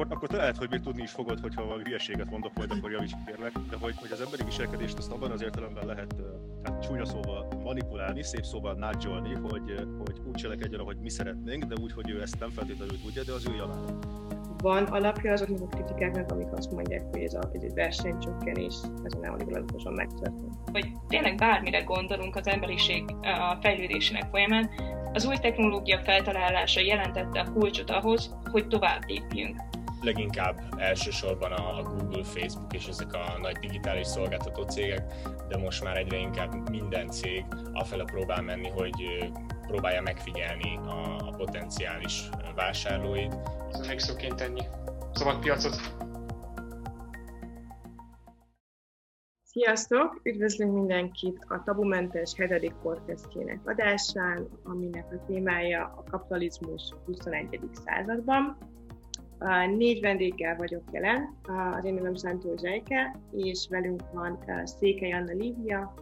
akkor, akkor te lehet, hogy még tudni is fogod, hogyha valami hülyeséget mondok majd, akkor javíts kérlek. De hogy, hogy az emberi viselkedést azt abban az értelemben lehet, hát csúnya szóval manipulálni, szép szóval nudge hogy, hogy úgy cselekedjen, ahogy mi szeretnénk, de úgy, hogy ő ezt nem feltétlenül tudja, de az ő javára van alapja azoknak a kritikáknak, amik azt mondják, hogy ez, a, ez egy versenycsökkenés, ez a neoliberalizmuson megtörtént. Hogy tényleg bármire gondolunk az emberiség a fejlődésének folyamán, az új technológia feltalálása jelentette a kulcsot ahhoz, hogy tovább lépjünk. Leginkább elsősorban a Google, Facebook és ezek a nagy digitális szolgáltató cégek, de most már egyre inkább minden cég afele próbál menni, hogy próbálja megfigyelni a, a potenciális vásárlóit. Ez a végszóként tenni. Szabad piacot. Sziasztok! Üdvözlünk mindenkit a Tabumentes hetedik podcastjének adásán, aminek a témája a kapitalizmus 21. században. Négy vendéggel vagyok jelen, az én nevem Szántó Zsejke, és velünk van Székely Anna Lívia.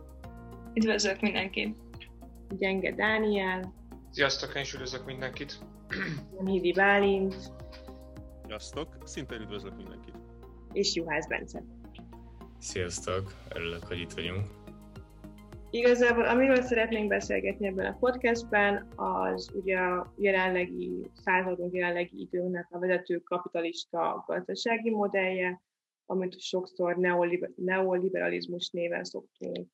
Üdvözlök mindenkit! Gyenge Dániel. Sziasztok, én is üdvözlök mindenkit. Hidi Bálint. Sziasztok, szintén üdvözlök mindenkit. És Juhász Bence. Sziasztok, örülök, hogy itt vagyunk. Igazából amiről szeretnénk beszélgetni ebben a podcastben, az ugye a jelenlegi századunk, jelenlegi időnek a vezető kapitalista gazdasági modellje, amit sokszor neoliberalizmus néven szoktunk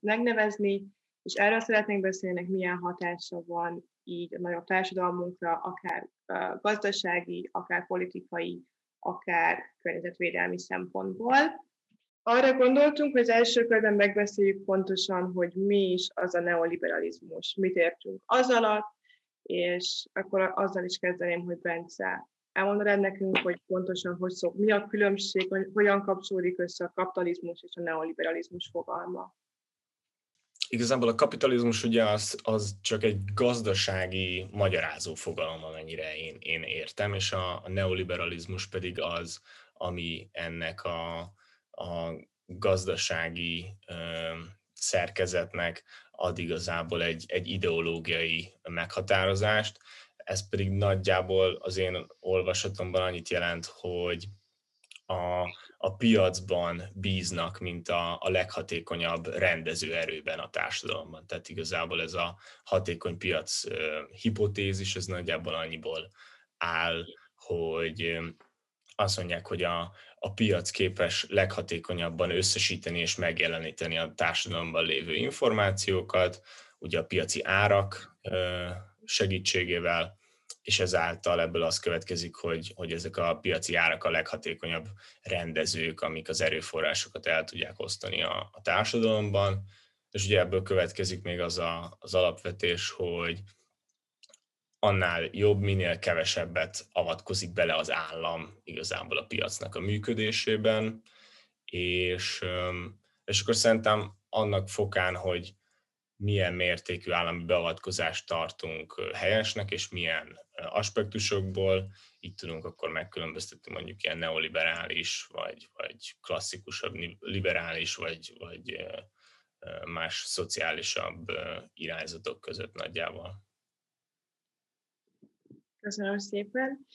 megnevezni, és erről szeretnénk beszélni, milyen hatása van így a nagyobb társadalmunkra, akár gazdasági, akár politikai, akár környezetvédelmi szempontból. Arra gondoltunk, hogy az első körben megbeszéljük pontosan, hogy mi is az a neoliberalizmus, mit értünk az alatt, és akkor azzal is kezdeném, hogy Bence, elmondanád nekünk, hogy pontosan hogy szok, mi a különbség, hogy hogyan kapcsolódik össze a kapitalizmus és a neoliberalizmus fogalma. Igazából a kapitalizmus ugye az, az csak egy gazdasági magyarázó fogalom, amennyire én, én értem, és a, a neoliberalizmus pedig az, ami ennek a, a gazdasági ö, szerkezetnek ad igazából egy, egy ideológiai meghatározást, ez pedig nagyjából az én olvasatomban annyit jelent, hogy a, a piacban bíznak, mint a, a leghatékonyabb rendező erőben a társadalomban. Tehát igazából ez a hatékony piac hipotézis, ez nagyjából annyiból áll, hogy azt mondják, hogy a, a piac képes leghatékonyabban összesíteni és megjeleníteni a társadalomban lévő információkat, ugye a piaci árak segítségével, és ezáltal ebből az következik, hogy, hogy ezek a piaci árak a leghatékonyabb rendezők, amik az erőforrásokat el tudják osztani a, a társadalomban, és ugye ebből következik még az a, az alapvetés, hogy annál jobb, minél kevesebbet avatkozik bele az állam igazából a piacnak a működésében, és, és akkor szerintem annak fokán, hogy milyen mértékű állami beavatkozást tartunk helyesnek, és milyen aspektusokból, így tudunk akkor megkülönböztetni mondjuk ilyen neoliberális, vagy, vagy klasszikusabb liberális, vagy, vagy más szociálisabb irányzatok között nagyjából. Köszönöm szépen.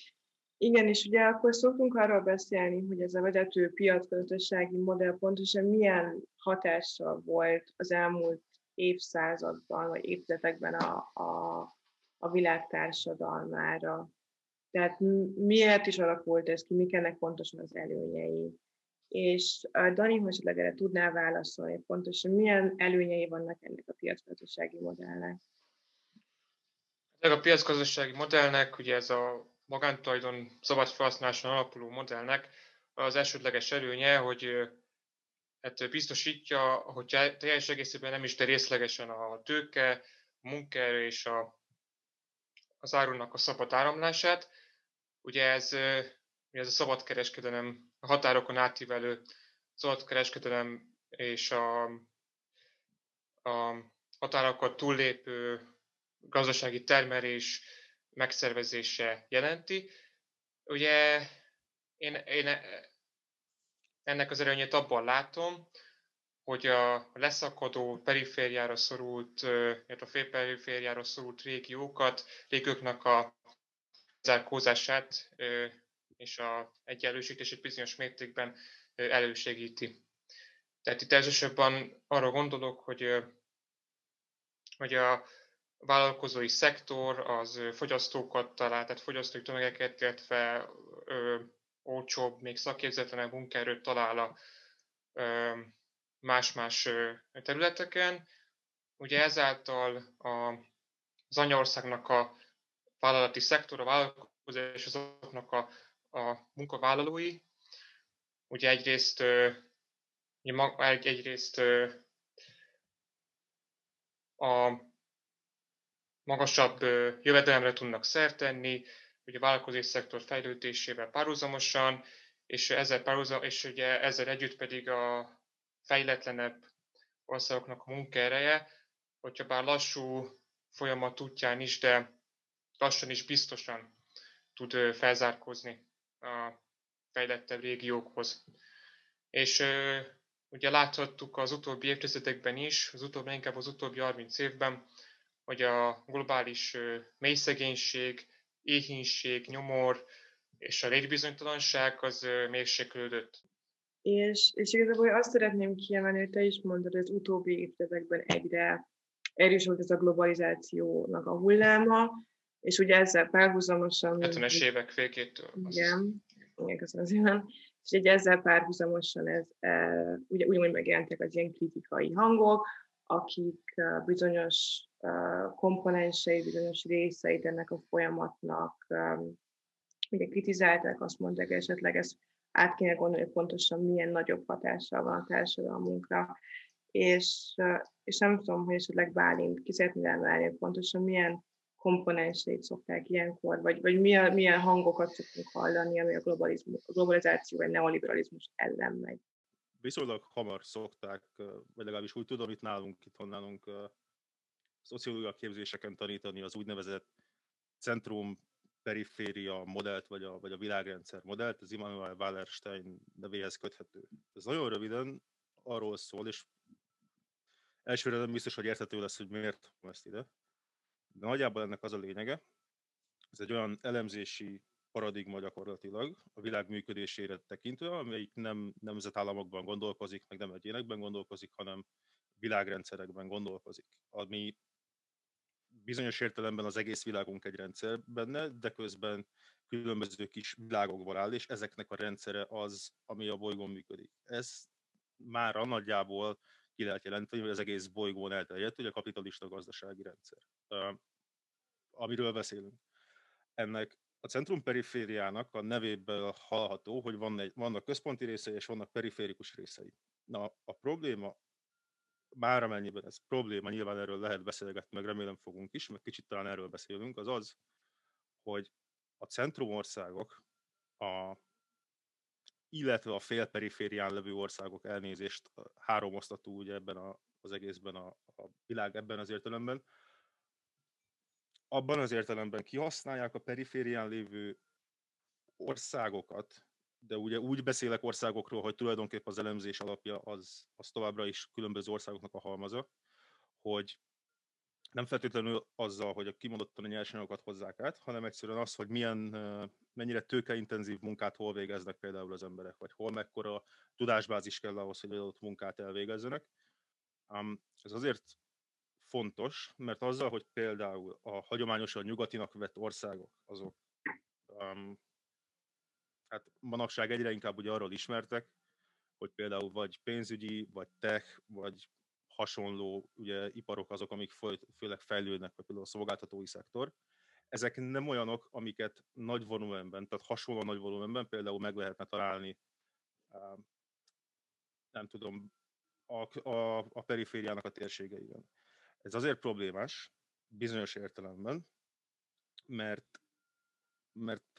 Igen, és ugye akkor szoktunk arról beszélni, hogy ez a vezető piacgazdasági modell pontosan milyen hatással volt az elmúlt évszázadban, vagy évtizedekben a, a, a világ társadalmára. Tehát miért is alakult ez ki, mik ennek pontosan az előnyei. És Dani, hogy esetleg erre tudnál válaszolni, pontosan milyen előnyei vannak ennek a piacgazdasági modellnek? Ennek a piacgazdasági modellnek, ugye ez a magántulajdon szabad felhasználáson alapuló modellnek az elsődleges előnye, hogy hát biztosítja, hogy teljes egészében nem is, de részlegesen a tőke, a munkaerő és a, az árunak a szabad áramlását. Ugye ez, ez a szabadkereskedelem, a határokon átívelő szabadkereskedelem és a, a határokat túllépő gazdasági termelés megszervezése jelenti. Ugye én, én ennek az előnyét abban látom, hogy a leszakadó perifériára szorult, illetve a félperifériára szorult régiókat, régióknak a zárkózását és a egyenlősítését bizonyos mértékben elősegíti. Tehát itt elsősorban arra gondolok, hogy, hogy a vállalkozói szektor az fogyasztókat talál, tehát fogyasztói tömegeket, illetve ö, olcsóbb, még szakképzetlenebb munkaerőt talál a más-más területeken. Ugye ezáltal a, az anyaországnak a vállalati szektor, a vállalkozás azoknak a, a munkavállalói, ugye egyrészt, egyrészt a magasabb jövedelemre tudnak szert tenni, ugye a vállalkozási szektor fejlődésével párhuzamosan, és ezzel, párhuzam, és ugye ezzel együtt pedig a fejletlenebb országoknak a munkaereje, hogyha bár lassú folyamat útján is, de lassan is biztosan tud felzárkózni a fejlettebb régiókhoz. És ugye láthattuk az utóbbi évtizedekben is, az utóbbi, inkább az utóbbi 30 évben, hogy a globális mélyszegénység, éhínség, nyomor és a létbizonytalanság az mérséklődött. És, és igazából azt szeretném kiemelni, hogy te is mondtad, hogy az utóbbi évtizedekben egyre erősödött ez a globalizációnak a hulláma, és ugye ezzel párhuzamosan... 70-es évek végétől. Igen, igen, köszönöm szépen. És ugye ezzel párhuzamosan ez, e, ugye ugyanúgy megjelentek az ilyen kritikai hangok, akik e, bizonyos komponensei, bizonyos részeit ennek a folyamatnak ugye kritizálták, azt mondták, esetleg ez át kéne gondolni, hogy pontosan milyen nagyobb hatással van a társadalmunkra, és, és nem tudom, hogy esetleg Bálint ki szeretné emelni, hogy pontosan milyen komponenseit szokták ilyenkor, vagy, vagy milyen, milyen hangokat szoktunk hallani, ami a, globalizmus, a globalizáció vagy neoliberalizmus ellen megy. Viszonylag hamar szokták, vagy legalábbis úgy tudom, itt nálunk, itt nálunk szociológia képzéseken tanítani az úgynevezett centrum periféria modellt, vagy a, vagy a világrendszer modellt, az Immanuel Wallerstein nevéhez köthető. Ez nagyon röviden arról szól, és elsőre nem biztos, hogy érthető lesz, hogy miért ezt ide, de nagyjából ennek az a lényege, ez egy olyan elemzési paradigma gyakorlatilag a világ működésére tekintve, amelyik nem nemzetállamokban gondolkozik, meg nem egyénekben gondolkozik, hanem világrendszerekben gondolkozik, ami bizonyos értelemben az egész világunk egy rendszer benne, de közben különböző kis világokból áll, és ezeknek a rendszere az, ami a bolygón működik. Ez már nagyjából ki lehet jelenteni, hogy az egész bolygón elterjedt, hogy a kapitalista gazdasági rendszer, amiről beszélünk. Ennek a centrum perifériának a nevéből hallható, hogy van egy, vannak központi részei és vannak periférikus részei. Na, a probléma már amennyiben ez probléma, nyilván erről lehet beszélgetni, meg remélem fogunk is, meg kicsit talán erről beszélünk, az az, hogy a centrumországok, a, illetve a félperiférián levő országok elnézést három osztatú ugye ebben a, az egészben a, a világ ebben az értelemben, abban az értelemben kihasználják a periférián lévő országokat, de ugye úgy beszélek országokról, hogy tulajdonképpen az elemzés alapja az, az továbbra is különböző országoknak a halmaza, hogy nem feltétlenül azzal, hogy a kimondottan a nyersanyagokat hozzák át, hanem egyszerűen az, hogy milyen, mennyire tőkeintenzív munkát hol végeznek például az emberek, vagy hol mekkora tudásbázis kell ahhoz, hogy adott munkát elvégezzenek. Ez azért fontos, mert azzal, hogy például a hagyományosan nyugatinak vett országok, azok hát manapság egyre inkább ugye arról ismertek, hogy például vagy pénzügyi, vagy tech, vagy hasonló ugye, iparok azok, amik főleg fejlődnek, vagy például a szolgáltatói szektor. Ezek nem olyanok, amiket nagy volumenben, tehát hasonló nagy volumenben például meg lehetne találni, nem tudom, a, a, a perifériának a térségeiben. Ez azért problémás, bizonyos értelemben, mert mert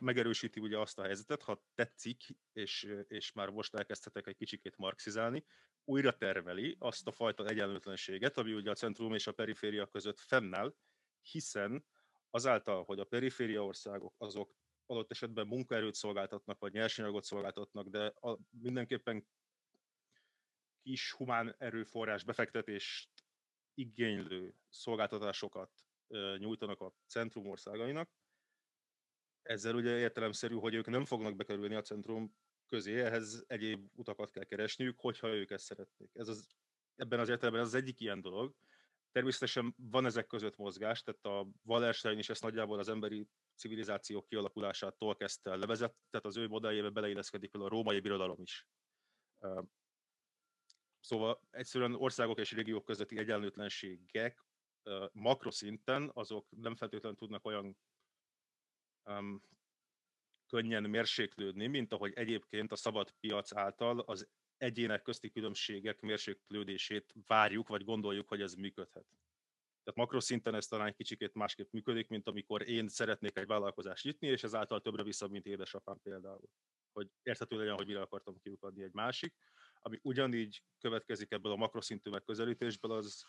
megerősíti ugye azt a helyzetet, ha tetszik, és, és már most elkezdhetek egy kicsikét marxizálni, újra termeli azt a fajta egyenlőtlenséget, ami ugye a centrum és a periféria között fennáll, hiszen azáltal, hogy a periféria országok azok adott esetben munkaerőt szolgáltatnak, vagy nyersanyagot szolgáltatnak, de a, mindenképpen kis humán erőforrás befektetést igénylő szolgáltatásokat nyújtanak a centrum országainak, ezzel ugye értelemszerű, hogy ők nem fognak bekerülni a centrum közé, ehhez egyéb utakat kell keresniük, hogyha ők ezt szeretnék. Ez az, ebben az értelemben ez az egyik ilyen dolog. Természetesen van ezek között mozgás, tehát a Wallerstein is ezt nagyjából az emberi civilizáció kialakulásától kezdte el levezet, tehát az ő modelljébe beleilleszkedik például a római birodalom is. Szóval egyszerűen országok és régiók közötti egyenlőtlenségek makroszinten azok nem feltétlenül tudnak olyan um, könnyen mérséklődni, mint ahogy egyébként a szabad piac által az egyének közti különbségek mérséklődését várjuk, vagy gondoljuk, hogy ez működhet. Tehát makroszinten ez talán egy kicsikét másképp működik, mint amikor én szeretnék egy vállalkozást nyitni, és ezáltal többre vissza, mint édesapám például. Hogy érthető legyen, hogy mire akartam kiukadni egy másik. Ami ugyanígy következik ebből a makroszintű megközelítésből, az,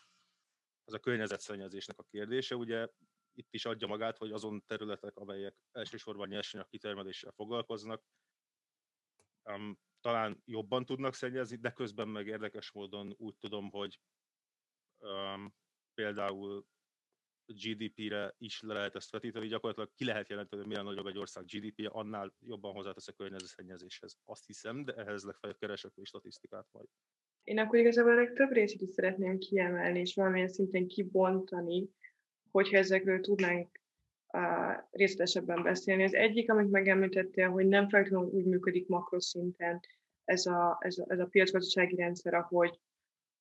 az a környezetszennyezésnek a kérdése. Ugye itt is adja magát, hogy azon területek, amelyek elsősorban nyersanyag kitermeléssel foglalkoznak, um, talán jobban tudnak szennyezni, de közben meg érdekes módon úgy tudom, hogy um, például GDP-re is le lehet ezt vetíteni, gyakorlatilag ki lehet jelenteni, hogy milyen nagyobb egy ország GDP-je, annál jobban hozzátesz a környezetszennyezéshez. Azt hiszem, de ehhez legfeljebb keresek egy statisztikát majd. Én akkor igazából a legtöbb részét is szeretném kiemelni, és valamilyen szinten kibontani, hogyha ezekről tudnánk részletesebben beszélni. Az egyik, amit megemlítettél, hogy nem feltétlenül úgy működik makroszinten ez a, ez a, ez a piacgazdasági rendszer, ahogy,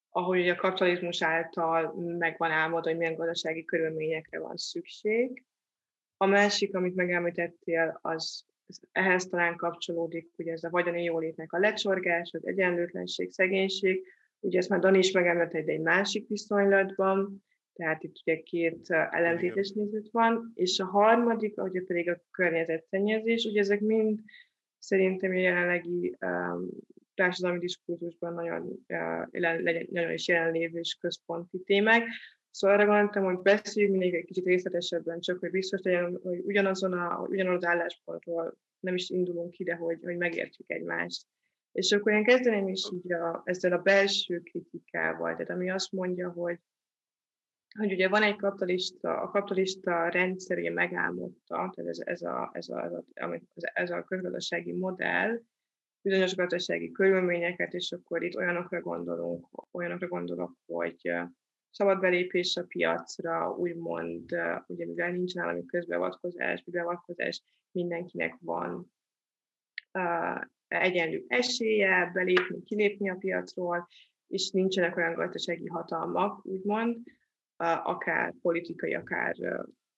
ahogy a kapitalizmus által megvan álmodva, hogy milyen gazdasági körülményekre van szükség. A másik, amit megemlítettél, az ehhez talán kapcsolódik, ugye ez a vagyoni jólétnek a lecsorgás, az egyenlőtlenség, szegénység, ugye ezt már Dani is megemlített egy másik viszonylatban, tehát itt ugye két ellentétes nézet van, és a harmadik, ugye pedig a környezetszennyezés, ugye ezek mind szerintem a jelenlegi um, társadalmi diskurzusban nagyon, uh, legyen, nagyon is jelenlévő és központi témák. Szóval arra gondoltam, hogy beszéljünk még egy kicsit részletesebben, csak hogy biztos legyen, hogy ugyanazon a, ugyanaz az álláspontról nem is indulunk ide, hogy, hogy megértjük egymást. És akkor én kezdeném is így a, ezzel a belső kritikával, tehát ami azt mondja, hogy hogy ugye van egy kapitalista, a kapitalista rendszer ugye megálmodta, tehát ez, ez, a, ez, a, ez, a, ez a közgazdasági modell, bizonyos gazdasági körülményeket, és akkor itt olyanokra gondolunk, olyanokra gondolok, hogy szabad belépés a piacra, úgymond, ugye mivel nincs állami közbeavatkozás, beavatkozás mindenkinek van uh, egyenlő esélye belépni, kilépni a piacról, és nincsenek olyan gazdasági hatalmak, úgymond, akár politikai, akár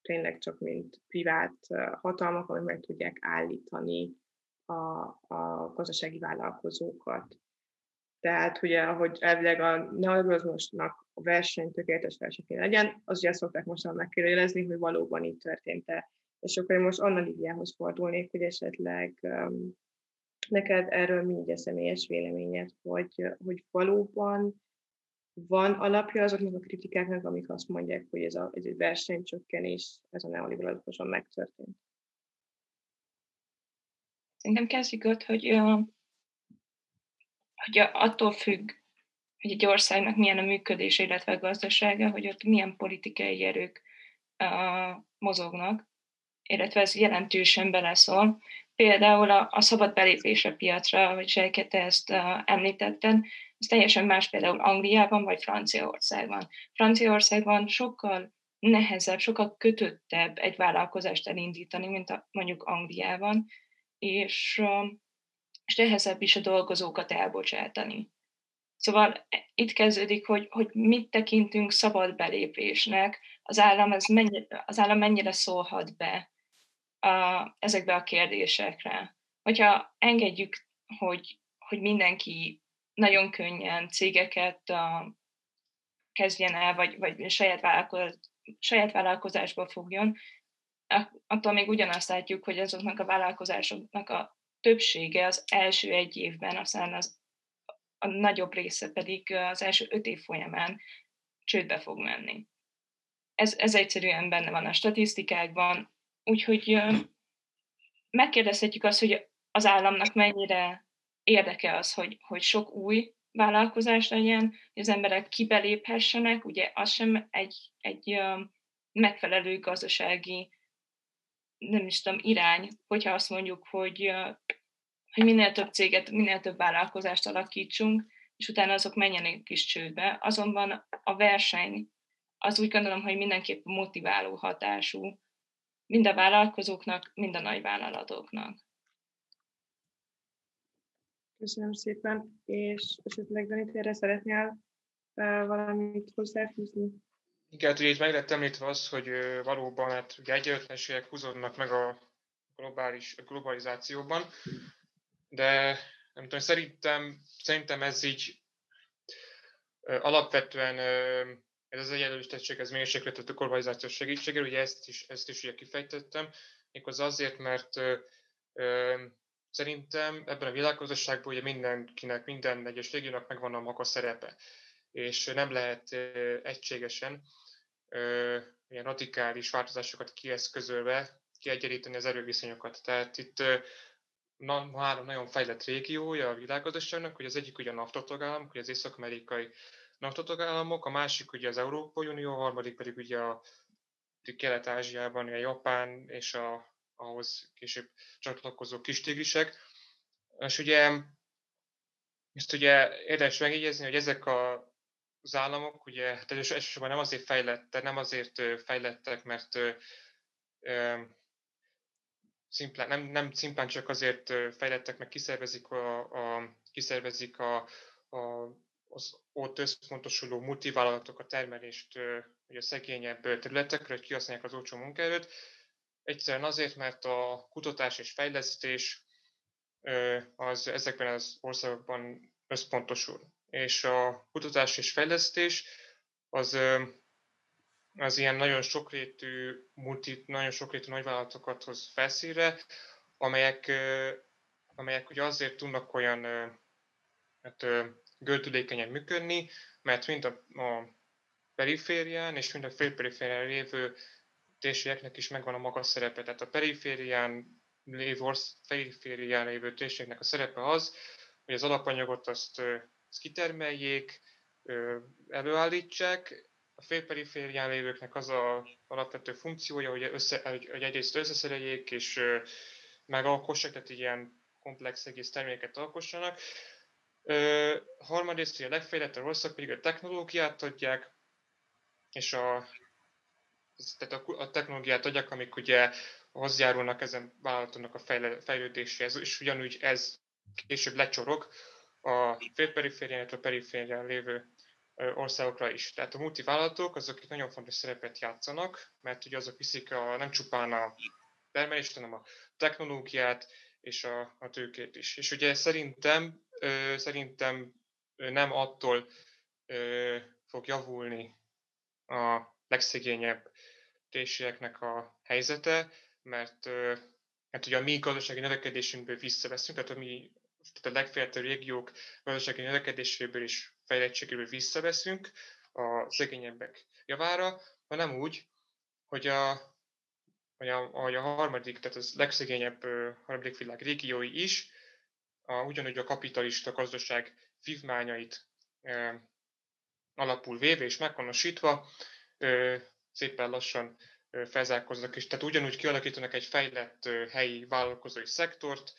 tényleg csak mint privát hatalmak, amik meg tudják állítani a, a gazdasági vállalkozókat. Tehát ugye, ahogy elvileg a neoliberalizmusnak a verseny tökéletes verseny legyen, az ugye szokták most megkérdezni, hogy valóban így történt-e. És akkor én most Anna Lidiához fordulnék, hogy esetleg um, neked erről mi a személyes véleményed, hogy, hogy valóban van alapja azoknak a kritikáknak, amik azt mondják, hogy ez, a, ez egy versenycsökkenés, ez a neoliberalizmuson megtörtént. Szerintem kezdjük ott, hogy, hogy attól függ, hogy egy országnak milyen a működése, illetve a gazdasága, hogy ott milyen politikai erők mozognak, illetve ez jelentősen beleszól. Például a, a szabad belépés a piacra, hogy Sejke, te ezt említetted, ez teljesen más például Angliában vagy Franciaországban. Franciaországban sokkal nehezebb, sokkal kötöttebb egy vállalkozást elindítani, mint a, mondjuk Angliában, és, és nehezebb is a dolgozókat elbocsátani. Szóval e, itt kezdődik, hogy, hogy mit tekintünk szabad belépésnek, az állam, ez mennyi, az állam mennyire szólhat be a, ezekbe a kérdésekre. Hogyha engedjük, hogy, hogy mindenki nagyon könnyen cégeket uh, kezdjen el, vagy, vagy saját, vállalkoz, saját vállalkozásba fogjon, attól még ugyanazt látjuk, hogy azoknak a vállalkozásoknak a többsége az első egy évben, aztán az, a nagyobb része pedig az első öt év folyamán csődbe fog menni. Ez, ez egyszerűen benne van a statisztikákban, úgyhogy megkérdezhetjük azt, hogy az államnak mennyire érdeke az, hogy, hogy sok új vállalkozás legyen, hogy az emberek kibeléphessenek, ugye az sem egy, egy megfelelő gazdasági nem is tudom, irány, hogyha azt mondjuk, hogy, hogy minél több céget, minél több vállalkozást alakítsunk, és utána azok menjenek is csődbe. Azonban a verseny az úgy gondolom, hogy mindenképp motiváló hatású, mind a vállalkozóknak, mind a nagyvállalatoknak. Köszönöm szépen, és esetleg Danit, erre szeretnél valamit hozzáfűzni? Igen, hát ugye itt meg lett említve az, hogy valóban hát ugye egyenlőtlenségek húzódnak meg a globális, a globalizációban, de nem tudom, szerintem, szerintem ez így alapvetően ez az egyenlőtlenség, ez mérsékletet a globalizáció segítségével, ugye ezt is, ezt is ugye kifejtettem, méghozzá azért, mert szerintem ebben a világgazdaságban ugye mindenkinek, minden egyes régiónak megvan a maga szerepe, és nem lehet egységesen ilyen radikális változásokat kieszközölve kiegyenlíteni az erőviszonyokat. Tehát itt na, három nagyon fejlett régiója a világgazdaságnak, hogy az egyik ugye a naftatagállam, hogy az észak-amerikai NATO-tagállamok, a másik ugye az Európai Unió, a harmadik pedig ugye a Kelet-Ázsiában, a Japán és a, ahhoz később csatlakozó kistigrisek. És ugye ezt ugye érdemes megjegyezni, hogy ezek a, az államok ugye hát elsősorban nem azért fejlettek, nem azért fejlettek, mert ö, szimplán, nem, nem szimplán csak azért fejlettek, meg kiszervezik a, a, kiszervezik a, a az ott összpontosuló multivállalatok a termelést ugye a szegényebb területekre, hogy kihasználják az olcsó munkaerőt. Egyszerűen azért, mert a kutatás és fejlesztés az ezekben az országokban összpontosul. És a kutatás és fejlesztés az, az ilyen nagyon sokrétű, multi, nagyon sokrétű nagyvállalatokat hoz felszíre, amelyek, amelyek ugye azért tudnak olyan hát, gördülékenyen működni, mert mind a, a periférián és mind a félperiférián lévő térségeknek is megvan a maga szerepe. Tehát a periférián lévő, periférián lévő térségnek a szerepe az, hogy az alapanyagot azt, azt kitermeljék, előállítsák, a félperiférián lévőknek az a alapvető funkciója, hogy, össze, hogy egyrészt összeszereljék és megalkossák, tehát ilyen komplex egész terméket alkossanak, Ö, harmadrészt, hogy a legfejlettebb ország pedig a technológiát adják, és a, tehát a, a technológiát adják, amik ugye hozzájárulnak ezen vállalatoknak a fejlődéséhez, és ugyanúgy ez később lecsorog a félperiférián, a periférián lévő országokra is. Tehát a multivállalatok azok itt nagyon fontos szerepet játszanak, mert ugye azok viszik a, nem csupán a termelést, hanem a technológiát és a, a tőkét is. És ugye szerintem ö, szerintem nem attól ö, fog javulni a legszegényebb térségeknek a helyzete, mert hát ugye a mi gazdasági növekedésünkből visszaveszünk, tehát a mi tehát a legfejlettebb régiók gazdasági növekedéséből és fejlettségéből visszaveszünk a szegényebbek javára, hanem úgy, hogy a, hogy a, hogy a harmadik, tehát az legszegényebb harmadik világ régiói is a, ugyanúgy a kapitalista gazdaság vívmányait e, alapul véve és meghonosítva e, szépen lassan felzárkoznak, és tehát ugyanúgy kialakítanak egy fejlett helyi vállalkozói szektort,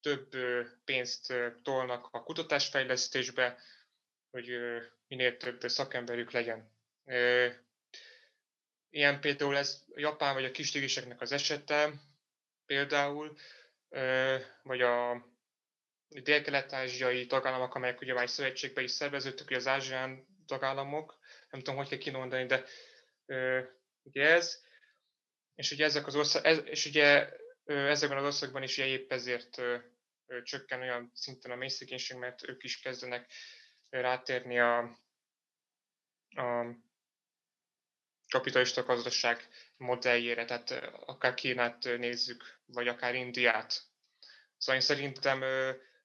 több pénzt tolnak a kutatásfejlesztésbe, hogy minél több szakemberük legyen. Ilyen például ez Japán vagy a kistégiseknek az esete, például, vagy a dél-kelet-ázsiai tagállamok, amelyek ugye már szövetségbe is szerveződtek, az ázsián tagállamok, nem tudom, hogy kell kimondani, de ugye ez, és ugye ezek az ország, ez, és ugye ezekben az országban is ugye épp ezért csökken olyan szinten a mélyszegénység, mert ők is kezdenek rátérni a, a kapitalista gazdaság modelljére, tehát akár Kínát nézzük, vagy akár Indiát. Szóval én szerintem,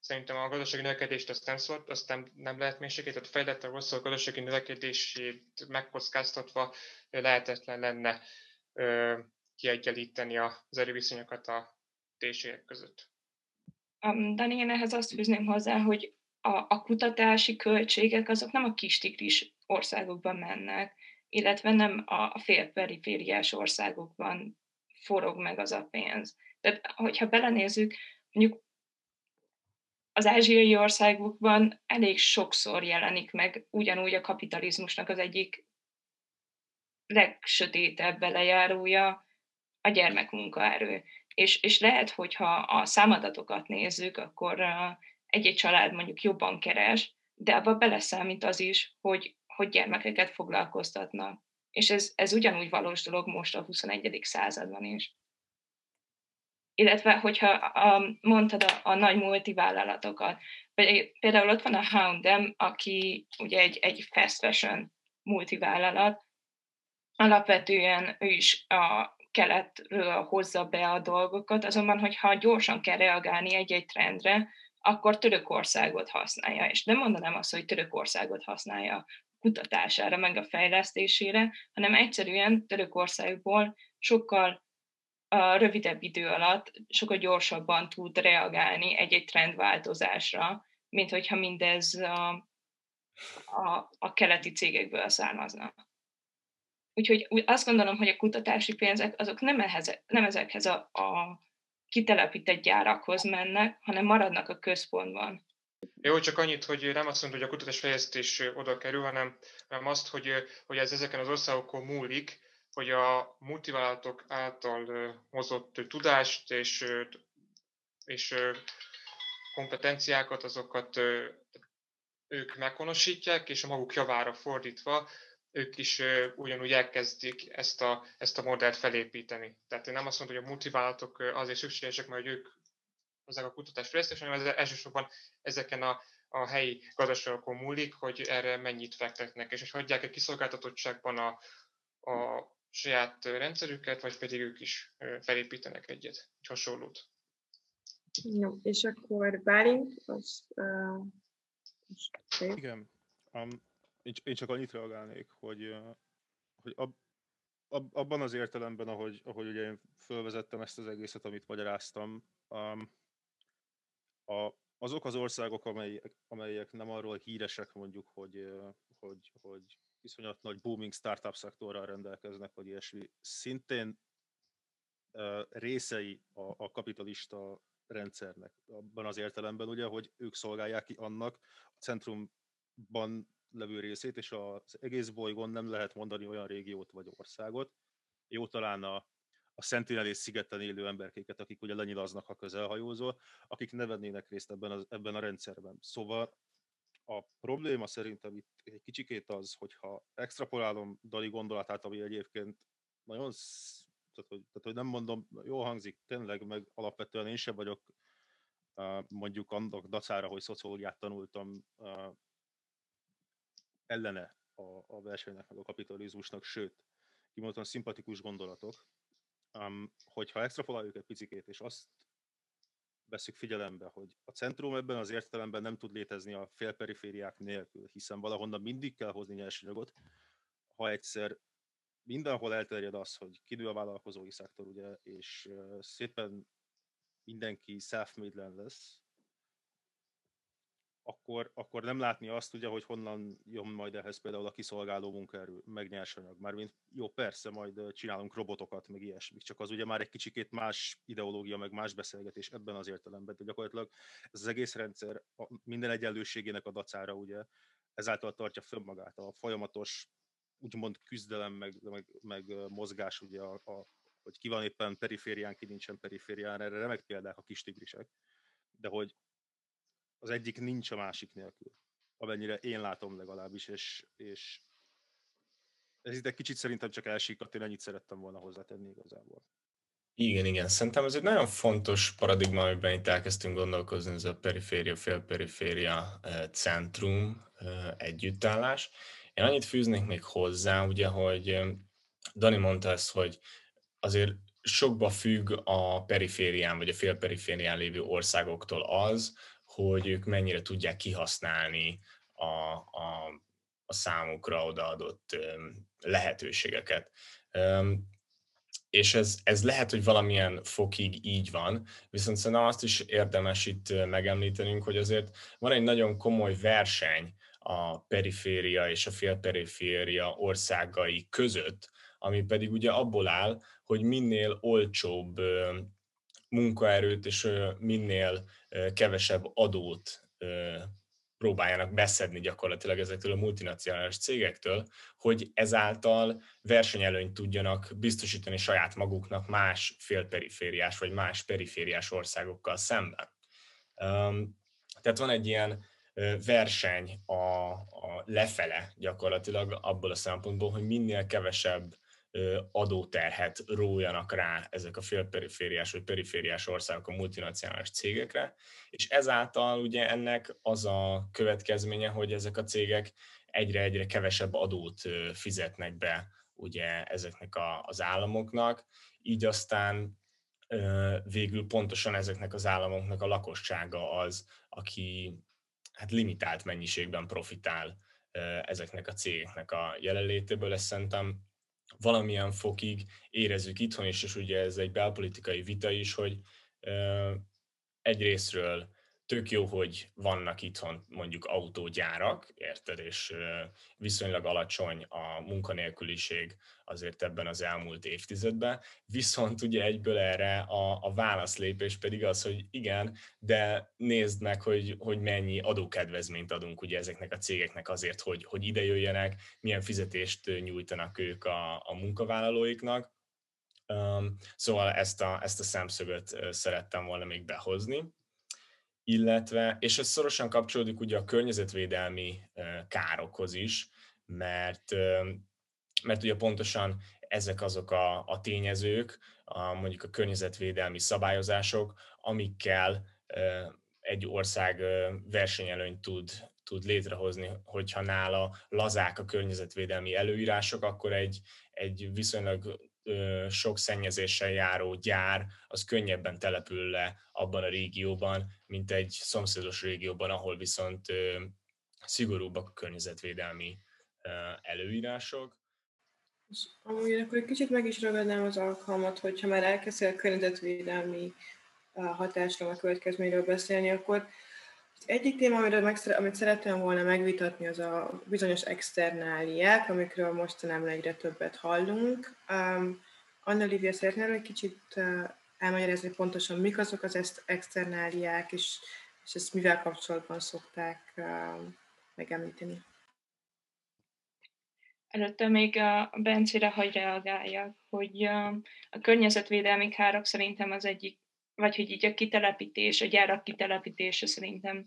szerintem a gazdasági növekedést azt nem, szólt, azt nem, nem lehet mélységét, tehát fejlett a rossz a gazdasági növekedését megkockáztatva lehetetlen lenne kiegyenlíteni az erőviszonyokat a térségek között. Um, Dani, én ehhez azt fűzném hozzá, hogy a, a kutatási költségek azok nem a kis tigris országokban mennek, illetve nem a félperifériás országokban forog meg az a pénz. Tehát, hogyha belenézzük, mondjuk az ázsiai országokban elég sokszor jelenik meg ugyanúgy a kapitalizmusnak az egyik legsötétebb belejárója a gyermekmunkaerő. És, és lehet, hogyha a számadatokat nézzük, akkor egy-egy család mondjuk jobban keres, de abba beleszámít az is, hogy, hogy gyermekeket foglalkoztatnak. És ez, ez ugyanúgy valós dolog most a 21. században is. Illetve, hogyha a, mondtad a, a nagy multivállalatokat, például ott van a Houndem, aki ugye egy, egy fast fashion multivállalat, alapvetően ő is a keletről hozza be a dolgokat, azonban, hogyha gyorsan kell reagálni egy-egy trendre, akkor Törökországot használja. És nem mondanám azt, hogy Törökországot használja kutatására, meg a fejlesztésére, hanem egyszerűen Törökországból sokkal a rövidebb idő alatt sokkal gyorsabban tud reagálni egy-egy trendváltozásra, mint hogyha mindez a, a, a keleti cégekből származna. Úgyhogy azt gondolom, hogy a kutatási pénzek azok nem, ehhez, nem ezekhez a, a kitelepített gyárakhoz mennek, hanem maradnak a központban. Jó, csak annyit, hogy nem azt mondom, hogy a kutatásfejlesztés oda kerül, hanem, hanem azt, hogy, hogy ez ezeken az országokon múlik, hogy a multivállalatok által hozott tudást és, és kompetenciákat, azokat ők meghonosítják, és a maguk javára fordítva ők is ugyanúgy elkezdik ezt a, ezt a modellt felépíteni. Tehát én nem azt mondom, hogy a multivállalatok azért szükségesek, mert ők hozzák a kutatás fejlesztés, hanem ez elsősorban ezeken a, a helyi gazdaságokon múlik, hogy erre mennyit fektetnek, és hogy hagyják egy kiszolgáltatottságban a, a saját rendszerüket, vagy pedig ők is felépítenek egyet, egy hasonlót. Jó, és akkor Bálint, az... Uh, Igen. Um, én, én csak annyit reagálnék, hogy, hogy ab, ab, abban az értelemben, ahogy, ahogy ugye én fölvezettem ezt az egészet, amit magyaráztam, um, a, azok az országok, amelyek, amelyek nem arról híresek mondjuk, hogy, hogy, hogy iszonyat nagy booming startup szektorral rendelkeznek, vagy ilyesmi, szintén részei a, a kapitalista rendszernek. Abban az értelemben ugye, hogy ők szolgálják ki annak a centrumban levő részét, és az egész bolygón nem lehet mondani olyan régiót vagy országot. Jó talán a, a Sentinel szigeten élő emberkéket, akik ugye lenyilaznak, ha közelhajózol, akik ne vennének részt ebben, az, ebben a rendszerben. Szóval a probléma szerintem itt egy kicsikét az, hogyha extrapolálom Dali gondolatát, ami egyébként nagyon, tehát hogy, tehát, hogy nem mondom, jó hangzik, tényleg, meg alapvetően én sem vagyok mondjuk annak dacára, hogy szociológiát tanultam, ellene a, a versenynek, meg a kapitalizmusnak, sőt, kimondottan szimpatikus gondolatok, hogyha extrapoláljuk egy picikét, és azt veszük figyelembe, hogy a centrum ebben az értelemben nem tud létezni a félperifériák nélkül, hiszen valahonnan mindig kell hozni nyersanyagot, ha egyszer mindenhol elterjed az, hogy kinő a vállalkozói szektor, ugye, és szépen mindenki self-made lesz, akkor, akkor nem látni azt, ugye, hogy honnan jön majd ehhez például a kiszolgáló munkaerő, meg nyersanyag. Mármint jó, persze, majd csinálunk robotokat, meg ilyesmi, csak az ugye már egy kicsikét más ideológia, meg más beszélgetés ebben az értelemben, de gyakorlatilag ez az egész rendszer a minden egyenlőségének a dacára, ugye, ezáltal tartja fönn magát. A folyamatos úgymond küzdelem, meg, meg, meg mozgás, ugye, a, a, hogy ki van éppen periférián, ki nincsen periférián, erre remek példák a kis tigrisek, de hogy az egyik nincs a másik nélkül. Amennyire én látom legalábbis, és, és ez itt egy kicsit szerintem csak elsíkadt, én ennyit szerettem volna hozzátenni igazából. Igen, igen. Szerintem ez egy nagyon fontos paradigma, amiben itt elkezdtünk gondolkozni, ez a periféria, félperiféria, eh, centrum eh, együttállás. Én annyit fűznék még hozzá, ugye, hogy eh, Dani mondta ezt, hogy azért sokba függ a periférián, vagy a félperiférián lévő országoktól az, hogy ők mennyire tudják kihasználni a, a, a számukra odaadott lehetőségeket. És ez, ez lehet, hogy valamilyen fokig így van, viszont szerintem azt is érdemes itt megemlítenünk, hogy azért van egy nagyon komoly verseny a periféria és a félperiféria országai között, ami pedig ugye abból áll, hogy minél olcsóbb munkaerőt és minél kevesebb adót próbáljanak beszedni gyakorlatilag ezektől a multinacionális cégektől, hogy ezáltal versenyelőnyt tudjanak biztosítani saját maguknak más félperifériás vagy más perifériás országokkal szemben. Tehát van egy ilyen verseny a, a lefele gyakorlatilag abból a szempontból, hogy minél kevesebb adóterhet rójanak rá ezek a félperifériás vagy perifériás országok a multinacionális cégekre, és ezáltal ugye ennek az a következménye, hogy ezek a cégek egyre-egyre kevesebb adót fizetnek be ugye ezeknek a, az államoknak, így aztán végül pontosan ezeknek az államoknak a lakossága az, aki hát limitált mennyiségben profitál ezeknek a cégeknek a jelenlétéből. Ezt szerintem valamilyen fokig érezzük itthon is, és ugye ez egy belpolitikai vita is, hogy egyrésztről tök jó, hogy vannak itthon mondjuk autógyárak, érted, és viszonylag alacsony a munkanélküliség azért ebben az elmúlt évtizedben, viszont ugye egyből erre a, a válaszlépés pedig az, hogy igen, de nézd meg, hogy, hogy mennyi adókedvezményt adunk ugye ezeknek a cégeknek azért, hogy, hogy ide jöjjenek, milyen fizetést nyújtanak ők a, a munkavállalóiknak, Um, szóval ezt a, ezt a szemszögöt szerettem volna még behozni illetve, és ez szorosan kapcsolódik ugye a környezetvédelmi károkhoz is, mert, mert ugye pontosan ezek azok a, a tényezők, a, mondjuk a környezetvédelmi szabályozások, amikkel egy ország versenyelőnyt tud, tud létrehozni, hogyha nála lazák a környezetvédelmi előírások, akkor egy, egy viszonylag sok szennyezéssel járó gyár, az könnyebben települ le abban a régióban, mint egy szomszédos régióban, ahol viszont szigorúbbak a környezetvédelmi előírások. Amúgy akkor egy kicsit meg is ragadnám az alkalmat, hogyha már elkezdtél a környezetvédelmi hatásról, a következményről beszélni, akkor egyik téma, amit, amit szerettem volna megvitatni, az a bizonyos externáliák, amikről mostanában egyre többet hallunk. Um, Anna Olivia, szeretnél egy kicsit uh, elmagyarázni pontosan, mik azok az externáliák, és, és ezt mivel kapcsolatban szokták uh, megemlíteni? Előtte még a Bencére hagy reagáljak, hogy a környezetvédelmi károk szerintem az egyik vagy hogy így a kitelepítés, a gyárak kitelepítése szerintem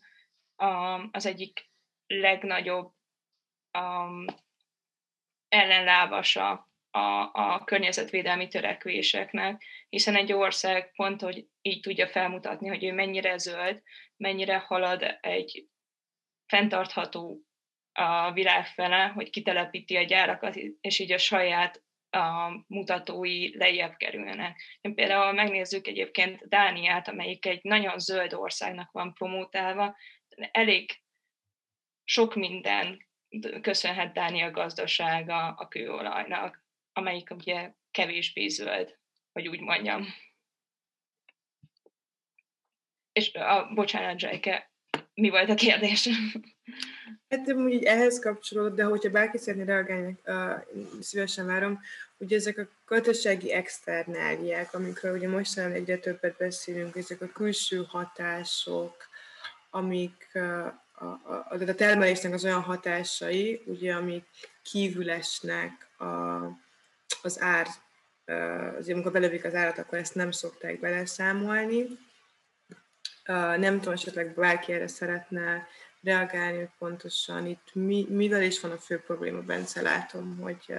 az egyik legnagyobb um, ellenlábasa a, a környezetvédelmi törekvéseknek, hiszen egy ország pont, hogy így tudja felmutatni, hogy ő mennyire zöld, mennyire halad egy fenntartható a világ fele, hogy kitelepíti a gyárakat, és így a saját a mutatói lejjebb kerülnek. Például megnézzük egyébként Dániát, amelyik egy nagyon zöld országnak van promótálva, elég sok minden köszönhet Dánia gazdasága a kőolajnak, amelyik ugye kevésbé zöld, hogy úgy mondjam. És a, bocsánat, Zsajke, mi volt a kérdés? Hát úgy ehhez kapcsolódott, de hogyha bárki szeretné reagálni, uh, szívesen várom, ugye ezek a gazdasági externáliák, amikről ugye mostanában egyre többet beszélünk, ezek a külső hatások, amik a, a, a, a termelésnek az olyan hatásai, ugye, amik kívül esnek a, az ár, azért amikor belövik az árat, akkor ezt nem szokták beleszámolni, nem tudom, esetleg bárki erre szeretne reagálni, hogy pontosan itt mi, mivel is van a fő probléma, Bence, látom, hogy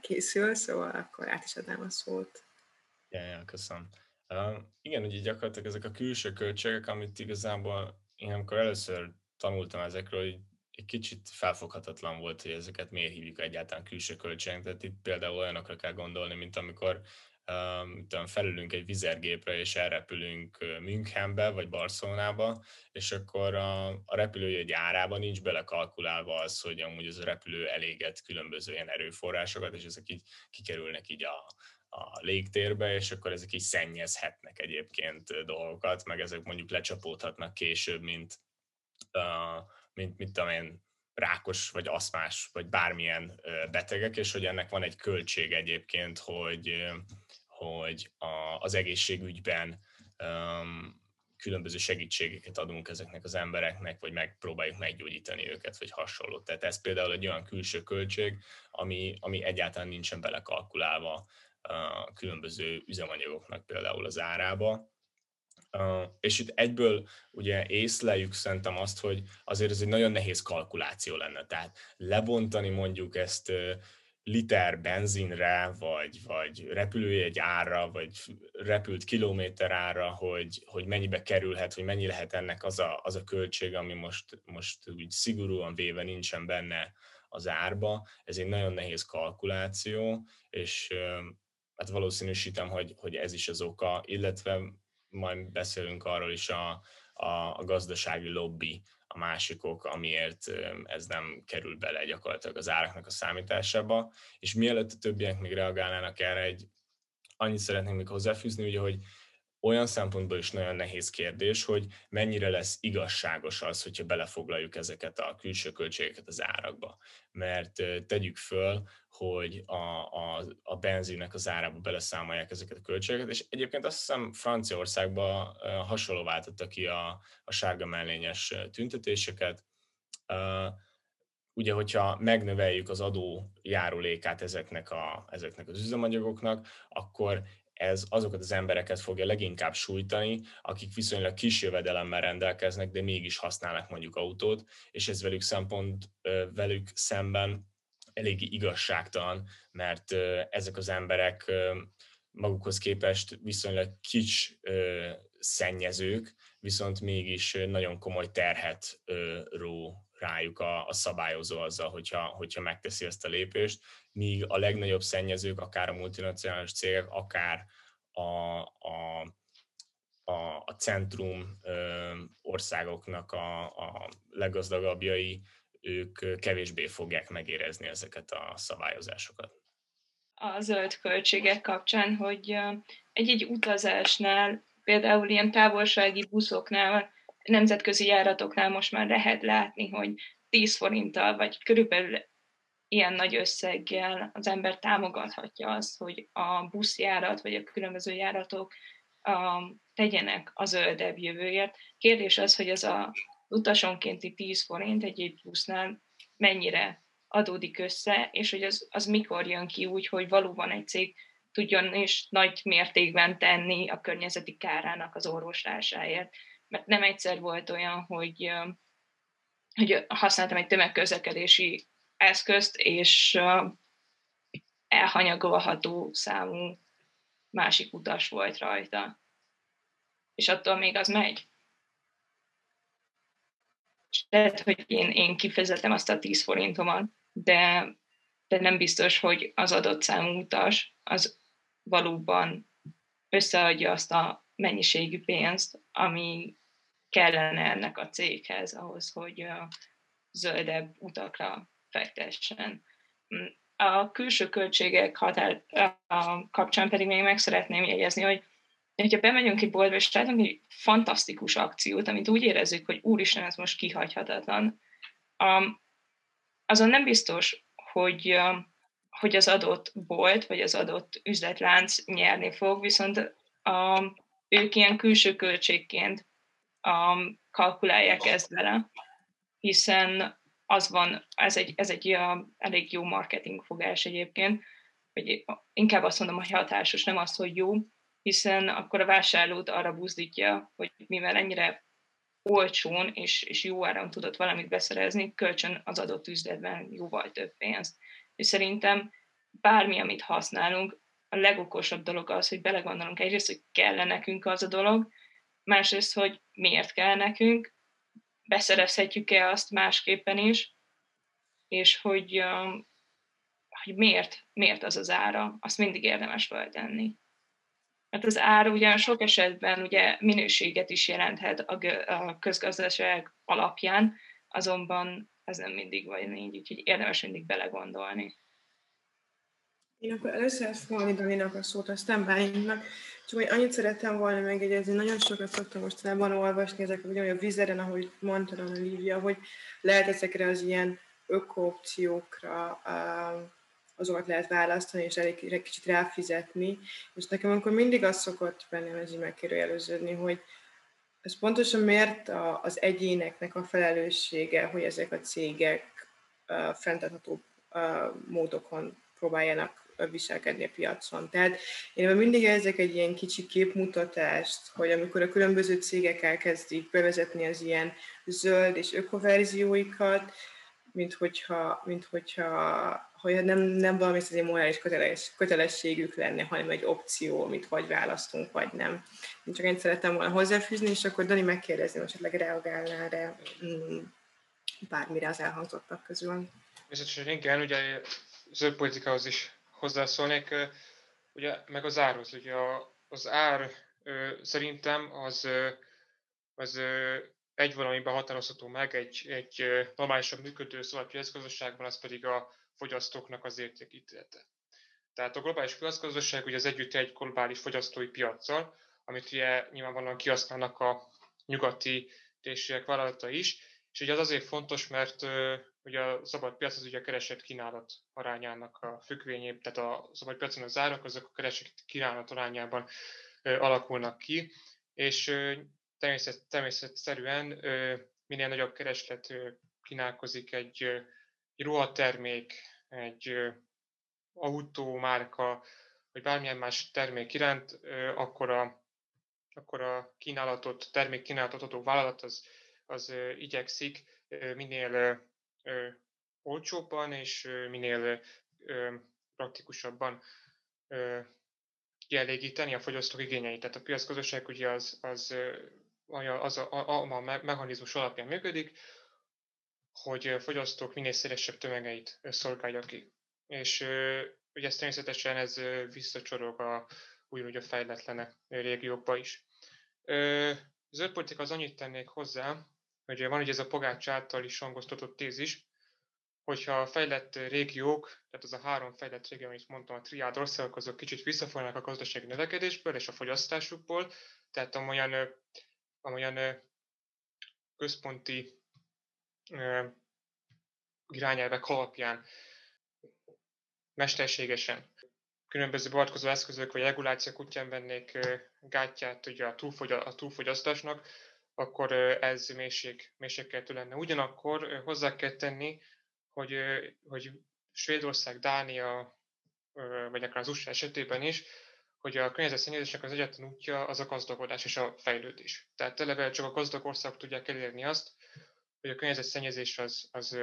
készül, szóval akkor át is adnám a szót. Ja, ja, köszönöm. Uh, igen, ugye gyakorlatilag ezek a külső költségek, amit igazából én amikor először tanultam ezekről, hogy egy kicsit felfoghatatlan volt, hogy ezeket miért hívjuk egyáltalán külső költségek. Tehát itt például olyanokra kell gondolni, mint amikor um, felülünk egy vizergépre, és elrepülünk Münchenbe, vagy Barcelonába, és akkor a, a repülőjegy árában nincs belekalkulálva az, hogy amúgy az a repülő eléget különböző ilyen erőforrásokat, és ezek így kikerülnek így a, a légtérbe, és akkor ezek így szennyezhetnek egyébként dolgokat, meg ezek mondjuk lecsapódhatnak később, mint, uh, mint mit tudom én, rákos, vagy aszmás, vagy bármilyen betegek, és hogy ennek van egy költség egyébként, hogy, hogy a, az egészségügyben um, különböző segítségeket adunk ezeknek az embereknek, vagy megpróbáljuk meggyógyítani őket, vagy hasonló. Tehát ez például egy olyan külső költség, ami, ami egyáltalán nincsen belekalkulálva a különböző üzemanyagoknak például az árába. És itt egyből ugye észleljük szerintem azt, hogy azért ez egy nagyon nehéz kalkuláció lenne. Tehát lebontani mondjuk ezt liter benzinre, vagy, vagy repülőjegy ára, vagy repült kilométer ára, hogy, hogy mennyibe kerülhet, hogy mennyi lehet ennek az a, az a költség, ami most, most úgy szigorúan véve nincsen benne az árba. Ez egy nagyon nehéz kalkuláció, és hát valószínűsítem, hogy, hogy ez is az oka, illetve majd beszélünk arról is a, a, a gazdasági lobby, a másikok, amiért ez nem kerül bele gyakorlatilag az áraknak a számításába. És mielőtt a többiek még reagálnának erre, egy, annyit szeretnék még hozzáfűzni, ugye, hogy olyan szempontból is nagyon nehéz kérdés, hogy mennyire lesz igazságos az, hogyha belefoglaljuk ezeket a külső költségeket az árakba. Mert tegyük föl, hogy a, a, a benzinnek az árába beleszámolják ezeket a költségeket, és egyébként azt hiszem Franciaországban hasonló váltotta ki a, a sárga mellényes tüntetéseket. Ugye, hogyha megnöveljük az adó járulékát ezeknek, a, ezeknek az üzemanyagoknak, akkor ez azokat az embereket fogja leginkább sújtani, akik viszonylag kis jövedelemmel rendelkeznek, de mégis használnak mondjuk autót, és ez velük szempont, velük szemben eléggé igazságtalan, mert ezek az emberek magukhoz képest viszonylag kics szennyezők, viszont mégis nagyon komoly terhet ró rájuk a, a szabályozó azzal, hogyha, hogyha megteszi ezt a lépést, míg a legnagyobb szennyezők, akár a multinacionális cégek, akár a, a, a, a centrum ö, országoknak a, a leggazdagabbjai, ők kevésbé fogják megérezni ezeket a szabályozásokat. A zöld költségek kapcsán, hogy egy-egy utazásnál, például ilyen távolsági buszoknál nemzetközi járatoknál most már lehet látni, hogy 10 forinttal, vagy körülbelül ilyen nagy összeggel az ember támogathatja azt, hogy a buszjárat, vagy a különböző járatok um, tegyenek a zöldebb jövőért. Kérdés az, hogy ez a utasonkénti 10 forint egy busznál mennyire adódik össze, és hogy az, az mikor jön ki úgy, hogy valóban egy cég tudjon és nagy mértékben tenni a környezeti kárának az orvoslásáért mert nem egyszer volt olyan, hogy, hogy használtam egy tömegközlekedési eszközt, és elhanyagolható számú másik utas volt rajta. És attól még az megy. És lehet, hogy én, én kifizetem azt a 10 forintomat, de, de nem biztos, hogy az adott számú utas az valóban összeadja azt a mennyiségű pénzt, ami kellene ennek a céghez ahhoz, hogy zöldebb utakra fektessen. A külső költségek határ kapcsán pedig még meg szeretném jegyezni, hogy hogyha bemegyünk egy boltba, és látunk egy fantasztikus akciót, amit úgy érezzük, hogy úristen, ez most kihagyhatatlan, azon nem biztos, hogy, hogy az adott bolt, vagy az adott üzletlánc nyerni fog, viszont a, ők ilyen külső költségként um, kalkulálják ezt vele, hiszen az van, ez egy, ez egy uh, elég jó marketing fogás egyébként, hogy inkább azt mondom, hogy hatásos, nem az, hogy jó, hiszen akkor a vásárlót arra buzdítja, hogy mivel ennyire olcsón és, és jó áron tudott valamit beszerezni, kölcsön az adott üzletben jóval több pénzt. És szerintem bármi, amit használunk, a legokosabb dolog az, hogy belegondolunk egyrészt, hogy kell nekünk az a dolog, másrészt, hogy miért kell nekünk, beszerezhetjük-e azt másképpen is, és hogy, hogy miért, miért az az ára, azt mindig érdemes feltenni. Mert az ár ugyan sok esetben ugye minőséget is jelenthet a közgazdaság alapján, azonban ez nem mindig vagy így, úgyhogy érdemes mindig belegondolni. Én akkor először fogom Daninak a szót, aztán Bálinknak. Csak hogy annyit szerettem volna megjegyezni, nagyon sokat szoktam mostanában olvasni ezek ugyanúgy a vizeren, ahogy mondta a Lívia, hogy lehet ezekre az ilyen ökoopciókra azokat lehet választani, és elég egy kicsit ráfizetni. És nekem akkor mindig az szokott bennem ez így megkérdőjeleződni, hogy ez pontosan miért az egyéneknek a felelőssége, hogy ezek a cégek fenntartható módokon próbáljanak viselkedni a piacon. Tehát én mindig érzek egy ilyen kicsi képmutatást, hogy amikor a különböző cégek elkezdik bevezetni az ilyen zöld és ökoverzióikat, mint hogyha, mint hogyha hogy nem, nem valami egy morális köteles, kötelességük lenne, hanem egy opció, amit vagy választunk, vagy nem. Én csak én szerettem volna hozzáfűzni, és akkor Dani megkérdezni, hogy esetleg reagálnál erre mm, bármire az elhangzottak közül. Természetesen igen, ugye zöld politikához is hozzászólnék, ugye meg az árhoz. Ugye az ár szerintem az, az egy valamiben határozható meg, egy, egy normálisabb működő szabad piacgazdaságban, az pedig a fogyasztóknak az értékítélete. Tehát a globális piacgazdaság ugye az együtt egy globális fogyasztói piaccal, amit ugye nyilvánvalóan kihasználnak a nyugati térségek vállalata is, és ugye az azért fontos, mert ugye a szabad piac az ugye a keresett kínálat arányának a függvényében, tehát a szabad piacon az árak azok a keresett kínálat arányában alakulnak ki, és természet, természetszerűen minél nagyobb kereslet kínálkozik egy, egy ruhatermék, egy autómárka, vagy bármilyen más termék iránt, akkor a, akkor a kínálatot, termék kínálatot adó vállalat az, az igyekszik minél olcsóbban és minél praktikusabban kielégíteni a fogyasztók igényeit. Tehát a piacgazdaság ugye az, az, az a, a, a mechanizmus alapján működik, hogy a fogyasztók minél szélesebb tömegeit szolgálja ki. És ugye ez természetesen ez visszacsorog a, ugyanúgy a fejletlenek régiókba is. Zöld politika az annyit tennék hozzá, hogy van ugye ez a Pogács által is hangoztatott tézis, hogyha a fejlett régiók, tehát az a három fejlett régió, amit mondtam, a triád országok, azok kicsit visszafolnak a gazdasági növekedésből és a fogyasztásukból, tehát amolyan, amolyan központi irányelvek alapján mesterségesen különböző beavatkozó eszközök vagy regulációk útján vennék gátját ugye a, a túlfogyasztásnak, akkor ez mélység, mélységkeltő lenne. Ugyanakkor hozzá kell tenni, hogy, hogy Svédország, Dánia, vagy akár az USA esetében is, hogy a környezetszennyezésnek az egyetlen útja az a gazdagodás és a fejlődés. Tehát eleve csak a gazdag országok tudják elérni azt, hogy a környezetszennyezés az, az,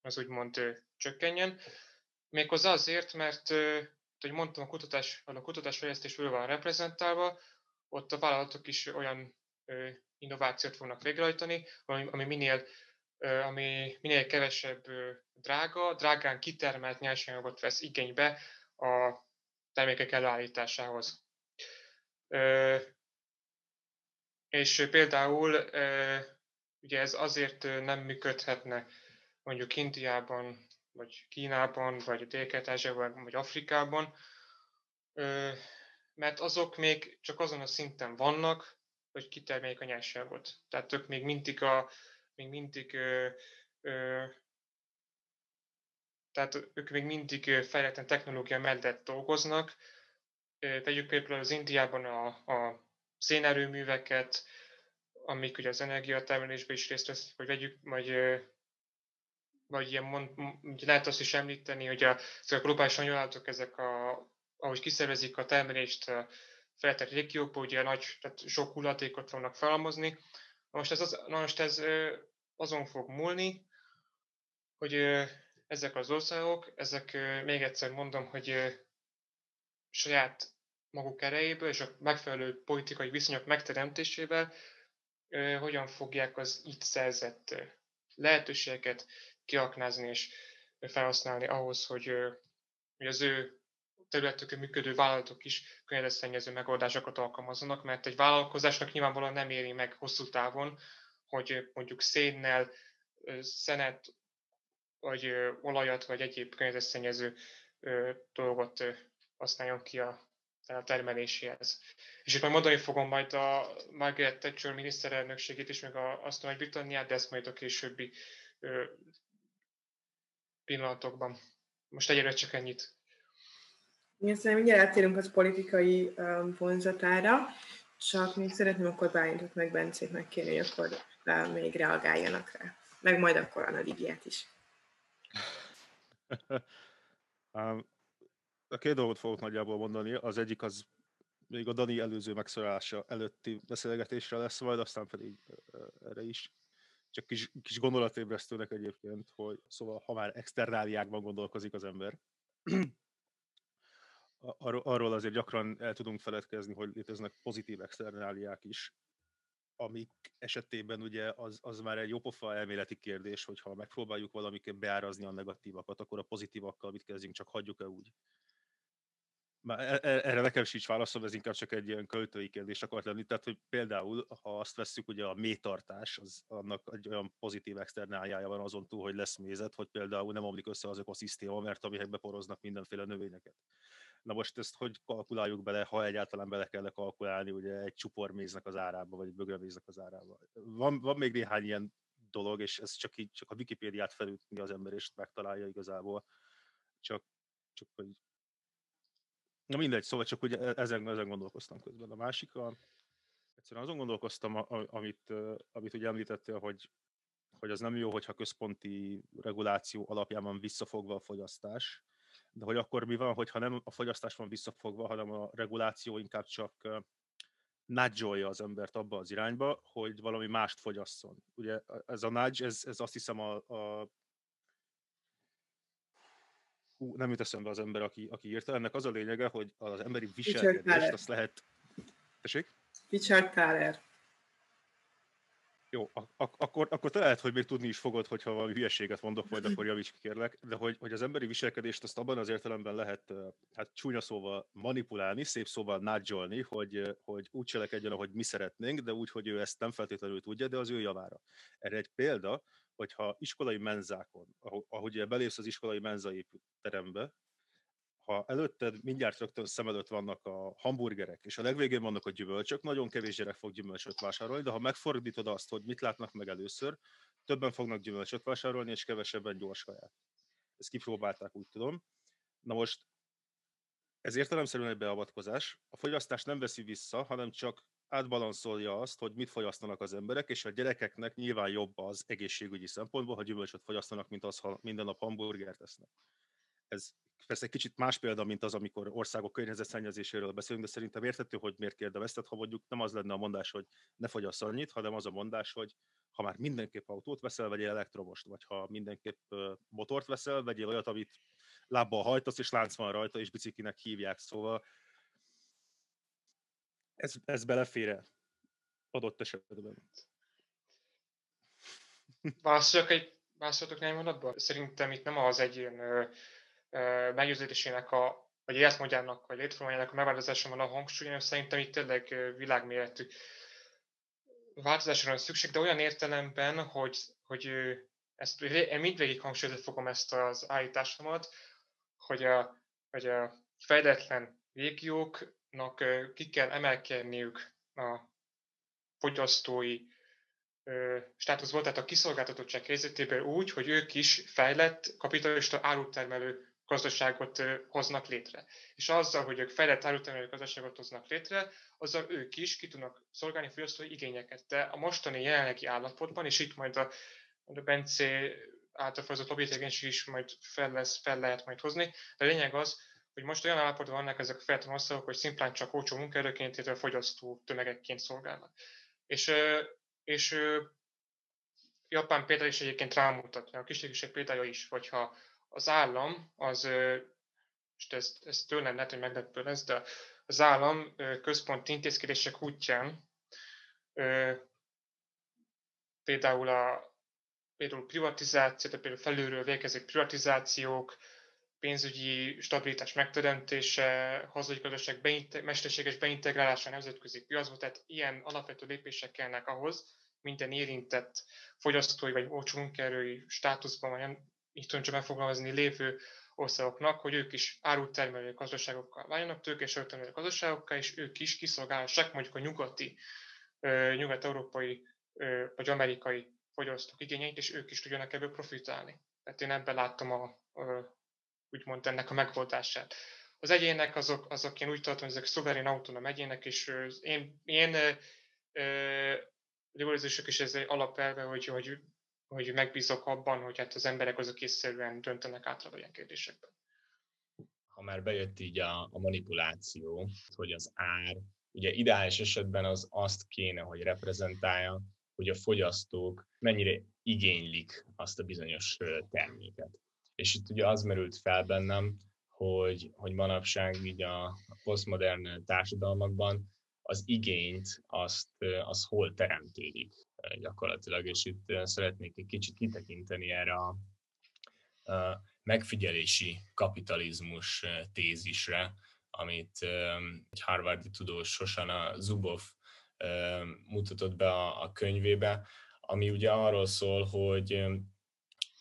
az úgymond csökkenjen. Méghozzá azért, mert, hogy mondtam, a kutatás, a kutatásfejlesztés van reprezentálva, ott a vállalatok is olyan innovációt fognak végrehajtani, ami, ami minél ami minél kevesebb drága, drágán kitermelt nyersanyagot vesz igénybe a termékek előállításához. És például ugye ez azért nem működhetne mondjuk Indiában, vagy Kínában, vagy Dél-Kelet-Ázsiában, vagy Afrikában, mert azok még csak azon a szinten vannak, hogy kitermeljék a nyersanyagot. Tehát ők még mindig a még mindig ö, ö, tehát ők még mindig fejletlen technológia mellett dolgoznak. Vegyük például az Indiában a, a szénerőműveket, amik ugye az energiatermelésben is részt vesznek, vagy vegyük, vagy, vagy ilyen mond, lehet azt is említeni, hogy a, ezek a globális anyagolatok, ezek a, ahogy kiszervezik a termelést a fejlettebb régiókban, ugye nagy, tehát sok hullatékot fognak felhalmozni, most ez, az, na most ez azon fog múlni, hogy ezek az országok, ezek még egyszer mondom, hogy saját maguk erejéből és a megfelelő politikai viszonyok megteremtésével hogyan fogják az itt szerzett lehetőségeket kiaknázni és felhasználni ahhoz, hogy, hogy az ő területükön működő vállalatok is környezetszennyező megoldásokat alkalmazzanak, mert egy vállalkozásnak nyilvánvalóan nem éri meg hosszú távon, hogy mondjuk szénnel, szenet, vagy olajat, vagy egyéb környezetszennyező dolgot használjon ki a, a termeléséhez. És itt majd mondani fogom majd a Margaret Thatcher miniszterelnökségét is, meg a, azt a Nagy-Britanniát, de ezt majd a későbbi pillanatokban. Most egyre csak ennyit. Igen, szerintem mindjárt áttérünk az politikai um, vonzatára, csak még szeretném akkor Bálintot meg Bencét megkérni, hogy akkor uh, még reagáljanak rá. Meg majd akkor a Ligiát is. a két dolgot fogok nagyjából mondani. Az egyik az még a Dani előző megszólása előtti beszélgetésre lesz majd, aztán pedig erre is. Csak kis, kis gondolatébresztőnek egyébként, hogy szóval ha már externáliákban gondolkozik az ember, arról azért gyakran el tudunk feledkezni, hogy léteznek pozitív externáliák is, amik esetében ugye az, az már egy jópofa elméleti kérdés, hogyha megpróbáljuk valamiként beárazni a negatívakat, akkor a pozitívakkal mit kezdjünk, csak hagyjuk-e úgy. Már e, e, erre nekem sincs válaszom, ez inkább csak egy ilyen költői kérdés akart lenni. Tehát, hogy például, ha azt vesszük, ugye a métartás, az annak egy olyan pozitív externáliája van azon túl, hogy lesz mézet, hogy például nem omlik össze az ökoszisztéma, mert amelyekbe poroznak mindenféle növényeket. Na most ezt hogy kalkuláljuk bele, ha egyáltalán bele kell kalkulálni ugye egy csuporméznek az árába, vagy egy bögreméznek az árába. Van, van még néhány ilyen dolog, és ez csak, így, csak a Wikipédiát felütni az ember, és megtalálja igazából. Csak, csak hogy Na mindegy, szóval csak ugye e-, ezen, ezen gondolkoztam közben. A másik, a, egyszerűen azon gondolkoztam, amit, amit ugye említettél, hogy, hogy az nem jó, hogyha központi reguláció alapján van visszafogva a fogyasztás, de hogy akkor mi van, hogyha nem a fogyasztás van visszafogva, hanem a reguláció inkább csak nudge az embert abba az irányba, hogy valami mást fogyasszon. Ugye ez a nudge, ez, ez azt hiszem a, a hú, nem jut eszembe az ember, aki, aki írta. Ennek az a lényege, hogy az emberi viselkedést azt lehet... Tessék? Richard Thaler. Jó, ak- ak- akkor, akkor te lehet, hogy még tudni is fogod, hogyha valami hülyeséget mondok, majd akkor javíts kérlek, de hogy, hogy az emberi viselkedést azt abban az értelemben lehet, hát csúnya szóval manipulálni, szép szóval nudge hogy, hogy úgy cselekedjen, ahogy mi szeretnénk, de úgy, hogy ő ezt nem feltétlenül tudja, de az ő javára. Erre egy példa, hogyha iskolai menzákon, ahogy belépsz az iskolai menzai terembe, ha előtted mindjárt rögtön szem előtt vannak a hamburgerek, és a legvégén vannak a gyümölcsök, nagyon kevés gyerek fog gyümölcsöt vásárolni, de ha megfordítod azt, hogy mit látnak meg először, többen fognak gyümölcsöt vásárolni, és kevesebben gyors kaját. Ezt kipróbálták, úgy tudom. Na most ez értelemszerűen egy beavatkozás. A fogyasztás nem veszi vissza, hanem csak átbalanszolja azt, hogy mit fogyasztanak az emberek, és a gyerekeknek nyilván jobb az egészségügyi szempontból, ha gyümölcsöt fogyasztanak, mint az, ha minden nap hamburgert esznek. Ez persze egy kicsit más példa, mint az, amikor országok környezetszennyezéséről beszélünk, de szerintem érthető, hogy miért kérdezted, ha mondjuk nem az lenne a mondás, hogy ne fogyasz annyit, hanem az a mondás, hogy ha már mindenképp autót veszel, vegyél elektromost, vagy ha mindenképp motort veszel, vegyél olyat, amit lábbal hajtasz, és lánc van rajta, és biciklinek hívják. Szóval ez, ez belefér adott esetben. Válaszoljak egy válaszoltok néhány mondatban? Szerintem itt nem az egyén meggyőződésének a vagy életmódjának, vagy létformájának a megváltozása van a hangsúly, szerintem itt tényleg világméretű változásra van szükség, de olyan értelemben, hogy, hogy ezt én mindvégig hangsúlyozni fogom ezt az állításomat, hogy a, hogy a fejletlen régióknak ki kell emelkedniük a fogyasztói státuszból, tehát a kiszolgáltatottság helyzetében úgy, hogy ők is fejlett kapitalista árutermelő gazdaságot hoznak létre. És azzal, hogy ők fejlett árutermelő gazdaságot hoznak létre, azzal ők is ki tudnak szolgálni fogyasztói igényeket. De a mostani jelenlegi állapotban, és itt majd a, a Bence által felhozott lobbytevékenység is majd fel, lesz, fel lehet majd hozni. De a lényeg az, hogy most olyan állapotban vannak ezek a fejletlen országok, hogy szimplán csak olcsó munkaerőként, illetve fogyasztó tömegekként szolgálnak. És, és Japán például is egyébként rámutatja, a kislégiség példája is, hogyha az állam az, és ez, ez tőlem lehet, hogy meglepő lesz, de az állam központi intézkedések útján például a például privatizáció, tehát például felülről végezett privatizációk, pénzügyi stabilitás megteremtése, hazai gazdaság beinte- mesterséges beintegrálása a nemzetközi piacba, tehát ilyen alapvető lépések kellnek ahhoz, minden érintett fogyasztói vagy olcsó munkaerői státuszban, vagy így tudom csak megfogalmazni, lévő országoknak, hogy ők is árut gazdaságokkal váljanak, tőkés termelő gazdaságokkal, és ők is kiszolgálhassák mondjuk a nyugati, nyugat-európai vagy amerikai fogyasztók igényeit, és ők is tudjanak ebből profitálni. Tehát én ebben láttam a, a, úgymond ennek a megoldását. Az egyének azok, azok én úgy tartom, hogy ezek szuverén autonóm egyének, és én, én liberalizmusok is ez egy alapelve, hogy, hogy, hogy megbízok abban, hogy hát az emberek azok észszerűen döntenek általában ilyen kérdésekben. Ha már bejött így a, a manipuláció, hogy az ár, ugye ideális esetben az azt kéne, hogy reprezentálja, hogy a fogyasztók mennyire igénylik azt a bizonyos terméket. És itt ugye az merült fel bennem, hogy, hogy manapság így a posztmodern társadalmakban az igényt, azt, az hol teremtődik gyakorlatilag, és itt szeretnék egy kicsit kitekinteni erre a, a megfigyelési kapitalizmus tézisre, amit egy harvardi tudós Sosana Zubov mutatott be a, a könyvébe, ami ugye arról szól, hogy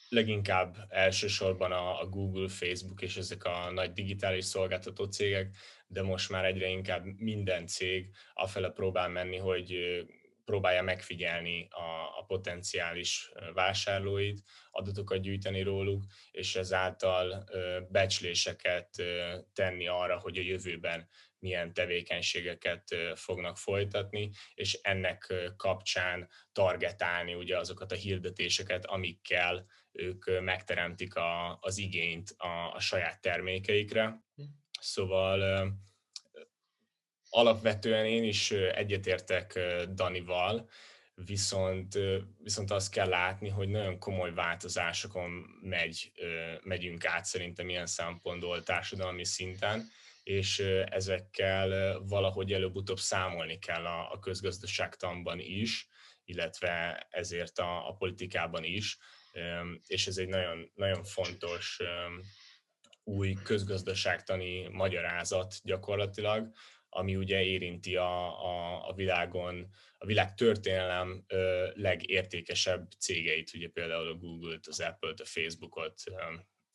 leginkább elsősorban a, a Google, Facebook és ezek a nagy digitális szolgáltató cégek, de most már egyre inkább minden cég afele próbál menni, hogy próbálja megfigyelni a, a potenciális vásárlóit, adatokat gyűjteni róluk, és ezáltal becsléseket tenni arra, hogy a jövőben milyen tevékenységeket fognak folytatni, és ennek kapcsán targetálni ugye azokat a hirdetéseket, amikkel ők megteremtik a, az igényt a, a saját termékeikre. Hm. Szóval alapvetően én is egyetértek Danival, viszont, viszont azt kell látni, hogy nagyon komoly változásokon megy, megyünk át szerintem ilyen szempontból társadalmi szinten, és ezekkel valahogy előbb-utóbb számolni kell a, a közgazdaságtanban is, illetve ezért a, a politikában is, és ez egy nagyon, nagyon fontos új közgazdaságtani magyarázat gyakorlatilag, ami ugye érinti a, a, a világon, a világ történelem ö, legértékesebb cégeit, ugye például a Google-t, az Apple-t, a Facebook-ot, ö,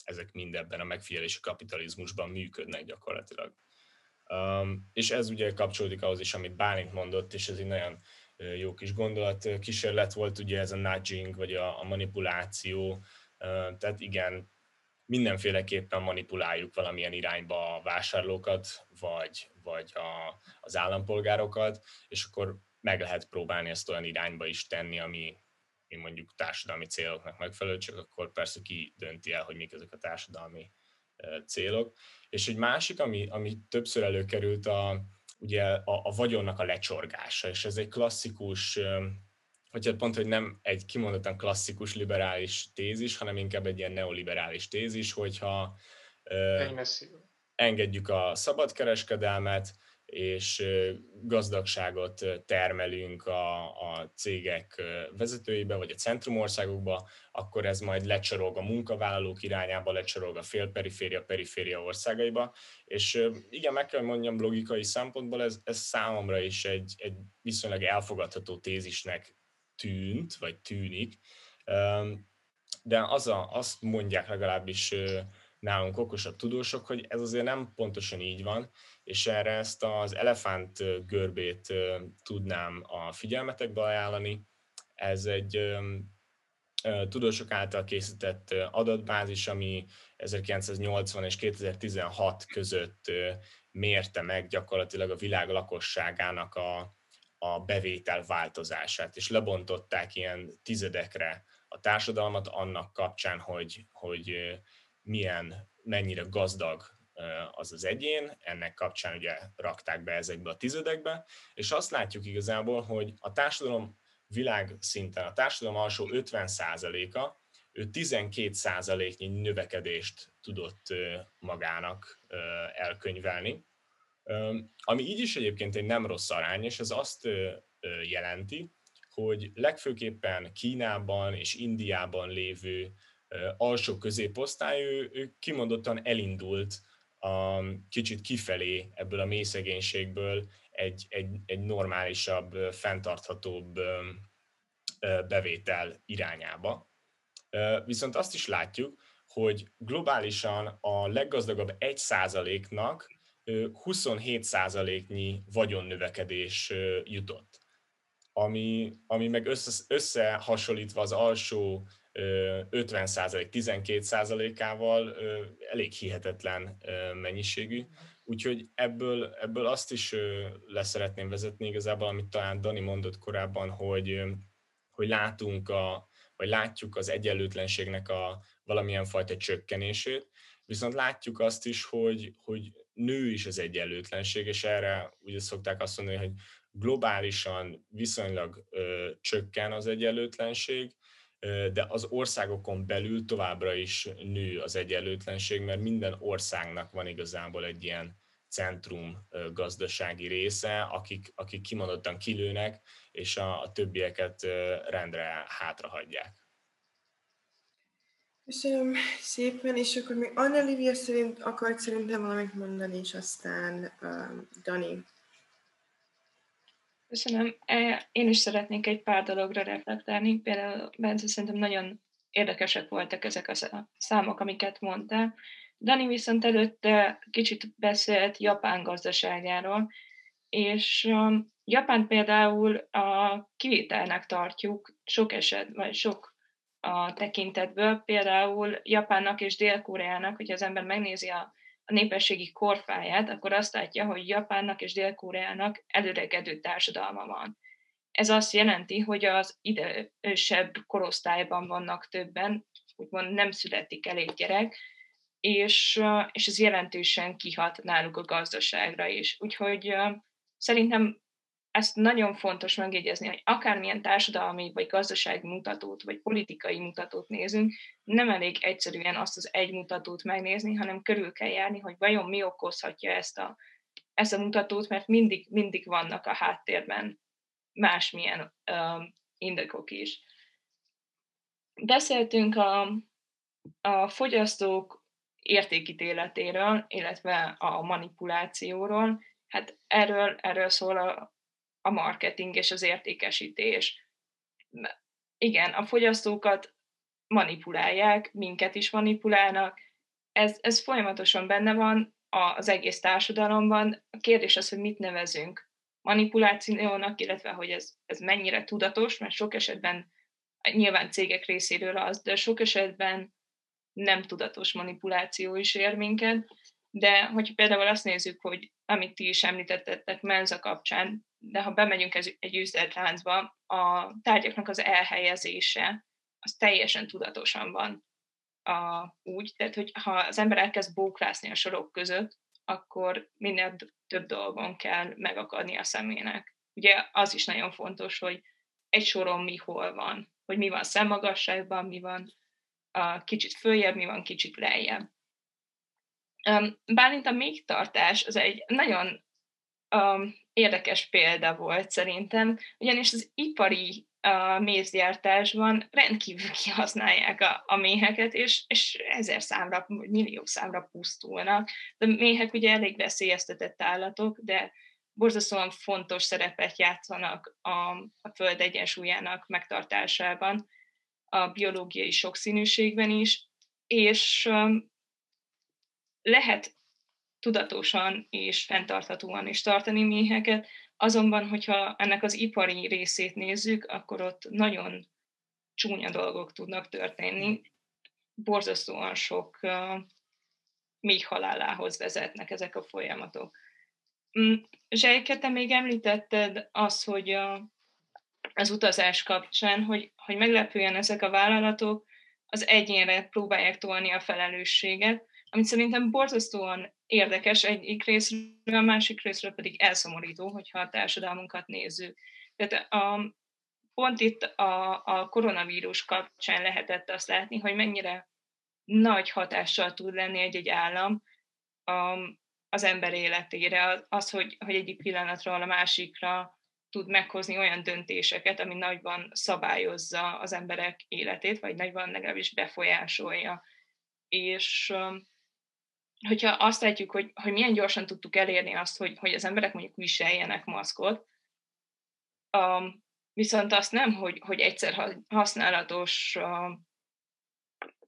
ezek mind ebben a megfigyelési kapitalizmusban működnek gyakorlatilag. Um, és ez ugye kapcsolódik ahhoz is, amit Bálint mondott, és ez egy nagyon jó kis gondolat kísérlet volt, ugye ez a nudging, vagy a, a manipuláció, tehát igen, mindenféleképpen manipuláljuk valamilyen irányba a vásárlókat, vagy, vagy a, az állampolgárokat, és akkor meg lehet próbálni ezt olyan irányba is tenni, ami, ami mondjuk társadalmi céloknak megfelelő, csak akkor persze ki dönti el, hogy mik ezek a társadalmi célok. És egy másik, ami, ami többször előkerült, a, ugye a, a vagyonnak a lecsorgása, és ez egy klasszikus, vagy hát pont, hogy nem egy kimondottan klasszikus liberális tézis, hanem inkább egy ilyen neoliberális tézis, hogyha engedjük a szabadkereskedelmet, és gazdagságot termelünk a, a cégek vezetőibe, vagy a centrumországokba, akkor ez majd lecsorog a munkavállalók irányába, lecsorog a félperiféria, periféria országaiba, és igen, meg kell mondjam, logikai szempontból ez, ez számomra is egy, egy viszonylag elfogadható tézisnek tűnt, vagy tűnik, de az a, azt mondják legalábbis nálunk okosabb tudósok, hogy ez azért nem pontosan így van, és erre ezt az elefánt görbét tudnám a figyelmetekbe ajánlani. Ez egy tudósok által készített adatbázis, ami 1980 és 2016 között mérte meg gyakorlatilag a világ lakosságának a, a bevétel változását, és lebontották ilyen tizedekre a társadalmat annak kapcsán, hogy, hogy milyen, mennyire gazdag az az egyén, ennek kapcsán ugye rakták be ezekbe a tizedekbe, és azt látjuk igazából, hogy a társadalom világ szinten, a társadalom alsó 50%-a, ő 12%-nyi növekedést tudott magának elkönyvelni, ami így is egyébként egy nem rossz arány, és ez azt jelenti, hogy legfőképpen Kínában és Indiában lévő alsó középosztály, ő, ő kimondottan elindult a, kicsit kifelé ebből a mély egy, egy, egy normálisabb, fenntarthatóbb bevétel irányába. Viszont azt is látjuk, hogy globálisan a leggazdagabb 1%-nak 27%-nyi vagyonnövekedés jutott. Ami, ami meg össze, összehasonlítva az alsó 50%, 12%-ával elég hihetetlen mennyiségű. Úgyhogy ebből, ebből azt is leszeretném vezetni igazából, amit talán Dani mondott korábban, hogy, hogy látunk a, vagy látjuk az egyenlőtlenségnek a valamilyen fajta csökkenését, viszont látjuk azt is, hogy, hogy nő is az egyenlőtlenség, és erre ugye szokták azt mondani, hogy globálisan viszonylag ö, csökken az egyenlőtlenség, ö, de az országokon belül továbbra is nő az egyenlőtlenség, mert minden országnak van igazából egy ilyen centrum ö, gazdasági része, akik, akik kimondottan kilőnek, és a, a többieket ö, rendre hátrahagyják. Köszönöm szépen, és akkor még Anna Livia szerint akart szerintem valamit mondani, és aztán uh, Dani. Köszönöm. E, én is szeretnék egy pár dologra reflektálni. Például Bence szerintem nagyon érdekesek voltak ezek a számok, amiket mondtál. Dani viszont előtte kicsit beszélt Japán gazdaságáról, és um, Japán például a kivételnek tartjuk sok eset, vagy sok a tekintetből. Például Japánnak és Dél-Koreának, hogyha az ember megnézi a, a népességi korfáját, akkor azt látja, hogy Japánnak és Dél-Koreának előregedő társadalma van. Ez azt jelenti, hogy az idősebb korosztályban vannak többen, úgymond nem születik elég gyerek, és, és ez jelentősen kihat náluk a gazdaságra is. Úgyhogy szerintem ezt nagyon fontos megjegyezni, hogy akármilyen társadalmi, vagy gazdasági mutatót, vagy politikai mutatót nézünk, nem elég egyszerűen azt az egy mutatót megnézni, hanem körül kell járni, hogy vajon mi okozhatja ezt a, ezt a mutatót, mert mindig, mindig vannak a háttérben másmilyen uh, indokok is. Beszéltünk a, a fogyasztók értékítéletéről, illetve a manipulációról. Hát erről, erről szól a, a marketing és az értékesítés. Igen, a fogyasztókat manipulálják, minket is manipulálnak, ez, ez folyamatosan benne van az egész társadalomban. A kérdés az, hogy mit nevezünk manipulációnak, illetve hogy ez, ez mennyire tudatos, mert sok esetben nyilván cégek részéről az, de sok esetben nem tudatos manipuláció is ér minket. De hogyha például azt nézzük, hogy amit ti is említettetek Menza kapcsán, de ha bemegyünk egy üzletláncba, a tárgyaknak az elhelyezése az teljesen tudatosan van a, úgy, tehát hogy ha az ember elkezd bóklászni a sorok között, akkor minél több dolgon kell megakadni a szemének. Ugye az is nagyon fontos, hogy egy soron mi hol van, hogy mi van szemmagasságban, mi van a kicsit följebb, mi van kicsit lejjebb. Bálint a még tartás az egy nagyon um, érdekes példa volt szerintem, ugyanis az ipari uh, mézgyártásban rendkívül kihasználják a, a méheket, és, és ezer számra, millió számra pusztulnak. De méhek ugye elég veszélyeztetett állatok, de borzasztóan fontos szerepet játszanak a, a föld egyensúlyának megtartásában, a biológiai sokszínűségben is, és lehet tudatosan és fenntarthatóan is tartani méheket, azonban, hogyha ennek az ipari részét nézzük, akkor ott nagyon csúnya dolgok tudnak történni. Borzasztóan sok uh, méh halálához vezetnek ezek a folyamatok. Mm, Zsejke, te még említetted azt, hogy a, az utazás kapcsán, hogy, hogy meglepően ezek a vállalatok az egyénre próbálják tolni a felelősséget, amit szerintem borzasztóan érdekes egyik részről, a másik részről pedig elszomorító, hogyha a társadalmunkat nézzük. Tehát a, pont itt a, a koronavírus kapcsán lehetett azt látni, hogy mennyire nagy hatással tud lenni egy-egy állam a, az ember életére, az, hogy, hogy egyik pillanatról a másikra tud meghozni olyan döntéseket, ami nagyban szabályozza az emberek életét, vagy nagyban legalábbis befolyásolja. És hogyha azt látjuk, hogy, hogy milyen gyorsan tudtuk elérni azt, hogy, hogy az emberek mondjuk viseljenek maszkot, um, viszont azt nem, hogy, hogy egyszer használatos um,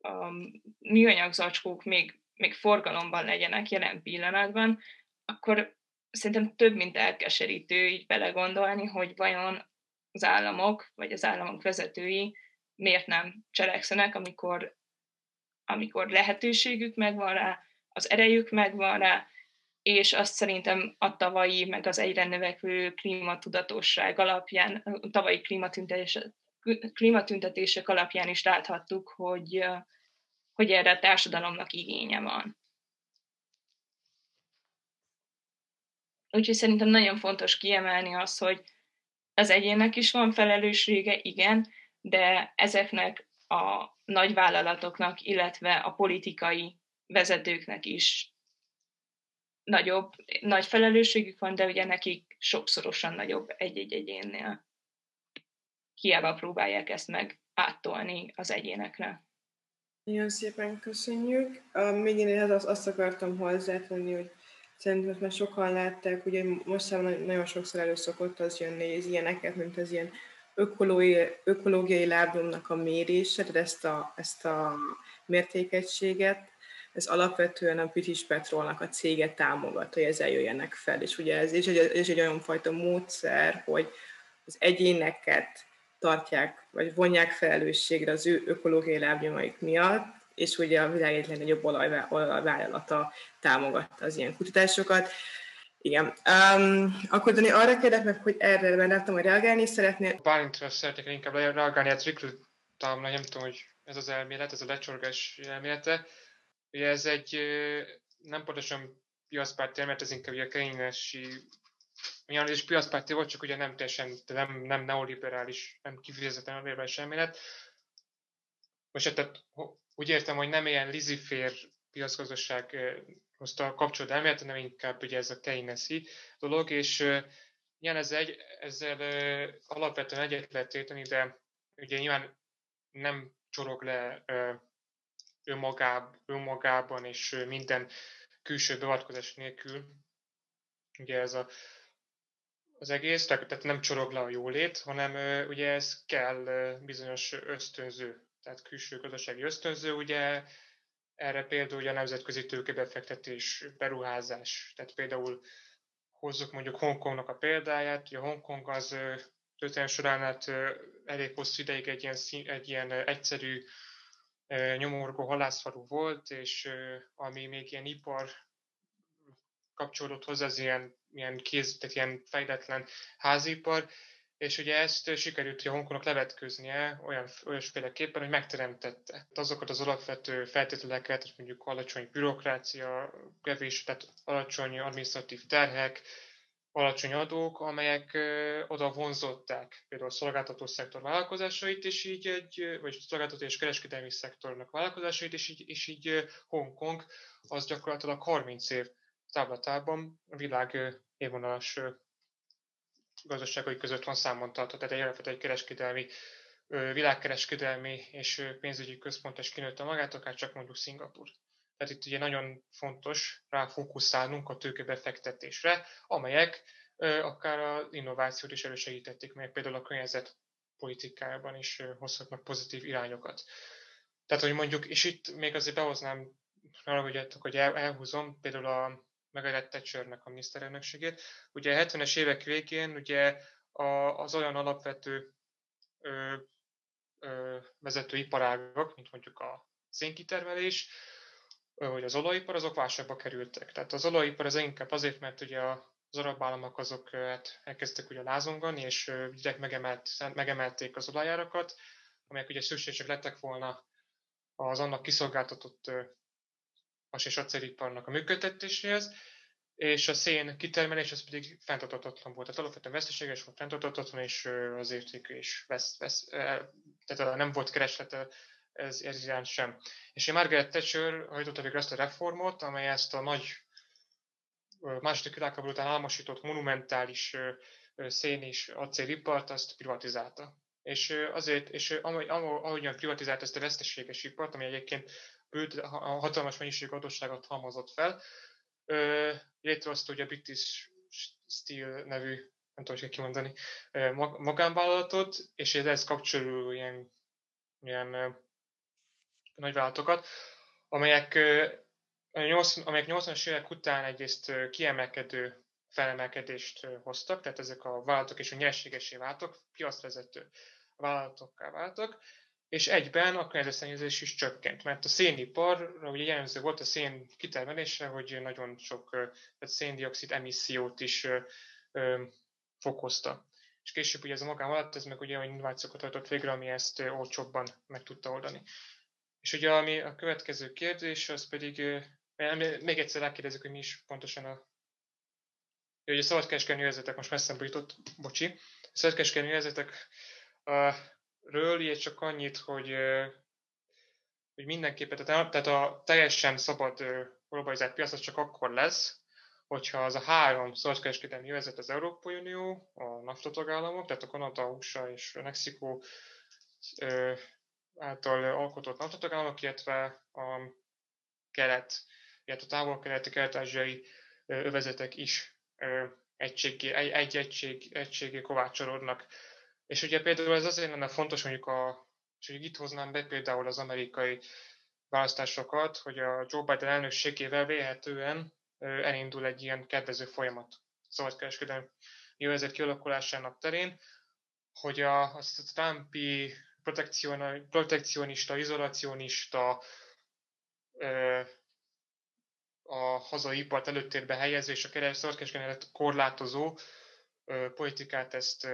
um, műanyag zacskók még, még forgalomban legyenek jelen pillanatban, akkor szerintem több, mint elkeserítő így belegondolni, hogy vajon az államok, vagy az államok vezetői miért nem cselekszenek, amikor, amikor lehetőségük megvan rá, az erejük megvan rá, és azt szerintem a tavalyi, meg az egyre növekvő klímatudatosság alapján, a tavalyi klímatüntetések, klímatüntetések alapján is láthattuk, hogy, hogy erre a társadalomnak igénye van. Úgyhogy szerintem nagyon fontos kiemelni azt, hogy az egyének is van felelőssége, igen, de ezeknek a nagyvállalatoknak, illetve a politikai vezetőknek is nagyobb, nagy felelősségük van, de ugye nekik sokszorosan nagyobb egy-egy egyénnél. Hiába próbálják ezt meg áttolni az egyénekre. Nagyon szépen köszönjük. még én azt, azt akartam hozzátenni, hogy szerintem már sokan látták, ugye most nagyon sokszor elő szokott az jönni, az ilyeneket, mint az ilyen ökológiai, ökológiai lábnyomnak a mérése, tehát ezt a, ezt a mértékegységet, ez alapvetően a British Petrolnak a cége támogat, hogy ezzel jöjjenek fel. És ugye ez is egy, ez egy olyan fajta módszer, hogy az egyéneket tartják, vagy vonják felelősségre az ő ökológiai lábnyomaik miatt, és ugye a világ egyik legnagyobb olajvállalata támogatta az ilyen kutatásokat. Igen. Um, akkor Dani, arra kérdek meg, hogy erre, mert láttam, hogy reagálni szeretnél. Bálintra szeretnék inkább reagálni, hát Riklő nem tudom, hogy ez az elmélet, ez a lecsorgás elmélete. Ugye ez egy nem pontosan piacpárti mert ez inkább a kényesi milyen is piacpárti volt, csak ugye nem teljesen, nem, nem neoliberális, nem kifejezetten neoliberális elmélet. Most hát, tehát úgy értem, hogy nem ilyen lizifér piacgazdasághoz kapcsolódó elmélet, hanem inkább ugye ez a Keynesi dolog, és ilyen ez egy, ezzel alapvetően egyet lehet érteni, de ugye nyilván nem csorog le önmagáb, önmagában és minden külső beavatkozás nélkül. Ugye ez a, az egész, tehát nem csorog le a jólét, hanem ugye ez kell bizonyos ösztönző, tehát külső gazdasági ösztönző, ugye erre például ugye a nemzetközi tőkebefektetés, beruházás, tehát például hozzuk mondjuk Hongkongnak a példáját, ugye Hongkong az történelem során hát elég hosszú ideig egy ilyen, egy ilyen egyszerű nyomorgó halászfalu volt, és ami még ilyen ipar kapcsolódott hozzá, az ilyen, ilyen kéz, tehát ilyen fejletlen házipar, és ugye ezt sikerült a Hongkongnak levetköznie olyan, olyasféleképpen, hogy megteremtette. Azokat az alapvető feltételeket, mondjuk alacsony bürokrácia, kevés, tehát alacsony administratív terhek, alacsony adók, amelyek oda vonzották például a szolgáltató szektor vállalkozásait, és így egy, vagy szolgáltató és kereskedelmi szektornak vállalkozásait, és így, és így Hongkong az gyakorlatilag 30 év táblatában a világ évvonalas gazdaságai között van számon tartva, tehát egy alapvetően egy kereskedelmi, világkereskedelmi és pénzügyi központ és kinőtte magát, akár csak mondjuk Szingapur. Tehát itt ugye nagyon fontos rá fókuszálnunk a tőkebefektetésre, amelyek akár az innovációt is elősegítették, meg például a környezet politikájában is hozhatnak pozitív irányokat. Tehát, hogy mondjuk, és itt még azért behoznám, haragudjatok, hogy el, elhúzom, például a Margaret Thatchernek a miniszterelnökségét. Ugye a 70-es évek végén ugye az olyan alapvető ö, ö, vezető iparágak, mint mondjuk a szénkitermelés, hogy az olajipar, azok válságba kerültek. Tehát az olajipar az inkább azért, mert ugye az arab államok azok hát elkezdtek ugye lázongani, és direkt megemelt, megemelték az olajárakat, amelyek ugye szükségesek lettek volna az annak kiszolgáltatott vas és acériparnak a működtetéséhez, és a szén kitermelés az pedig fenntartatatlan volt. Tehát alapvetően veszteséges volt, fenntartatatlan, és az értékű is vesz, vesz, tehát nem volt kereslete ez, ez iránt sem. És Margaret Thatcher hajtotta végre azt a reformot, amely ezt a nagy második világháború után álmosított monumentális szén és acélipart, azt privatizálta. És azért, és ahogyan privatizált ezt a veszteséges ipart, ami egyébként bőt, hatalmas mennyiség adósságot halmozott fel, létrehozta ugye a British Steel nevű, nem tudom, hogy kimondani, magánvállalatot, és ez kapcsolódó ilyen, ilyen nagyvállalatokat, amelyek, 80, amelyek 80-as évek után egyrészt kiemelkedő felemelkedést hoztak, tehát ezek a vállalatok és a nyereségesé váltak, piacvezető vállalatokká váltak, és egyben a környezetszennyezés is csökkent, mert a széniparra ugye jellemző volt a szén kitermelése, hogy nagyon sok tehát széndiokszid emissziót is fokozta. És később ugye ez a magán alatt, ez meg ugye olyan innovációkat hajtott végre, ami ezt olcsóbban meg tudta oldani. És ugye ami a következő kérdés, az pedig, még egyszer rákérdezik, hogy mi is pontosan a Ugye a szabadkereskedelmi övezetek, most messzebb jutott, bocsi, a szabadkereskedelmi övezetek ről így csak annyit, hogy, hogy mindenképpen, tehát a teljesen szabad globalizált piac az csak akkor lesz, hogyha az a három szabadkereskedelmi vezet az Európai Unió, a NAFTA tagállamok, tehát a Kanada, USA és Mexikó által alkotott NAFTA tagállamok, illetve a kelet, illetve a távol-keleti, kelet-ázsiai övezetek is egységé, egy, egy egység, egységé kovácsolódnak. És ugye például ez azért lenne fontos, mondjuk a, és hogy itt hoznám be például az amerikai választásokat, hogy a Joe Biden elnökségével véhetően elindul egy ilyen kedvező folyamat. Szabadkereskedelmi jövezet kialakulásának terén, hogy a, a Trumpi protekcionista, izolacionista, a hazai ipart előttérbe helyező és a szabadkereskedelmet korlátozó politikát ezt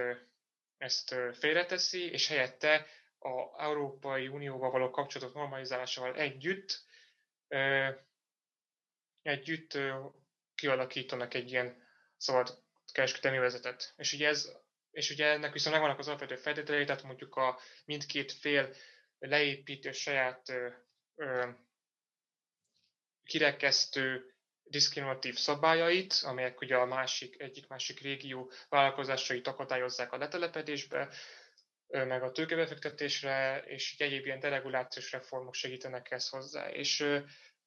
ezt félreteszi, és helyette a Európai Unióval való kapcsolatok normalizálásával együtt együtt kialakítanak egy ilyen szabad kereskedelmi vezetet. És ugye, ez, és ugye ennek viszont megvannak az alapvető feltételei, tehát mondjuk a mindkét fél leépíti a saját ö, kirekesztő diszkriminatív szabályait, amelyek ugye a másik, egyik-másik régió vállalkozásait akadályozzák a letelepedésbe, meg a tőkebefektetésre, és egyéb ilyen deregulációs reformok segítenek ezt hozzá. És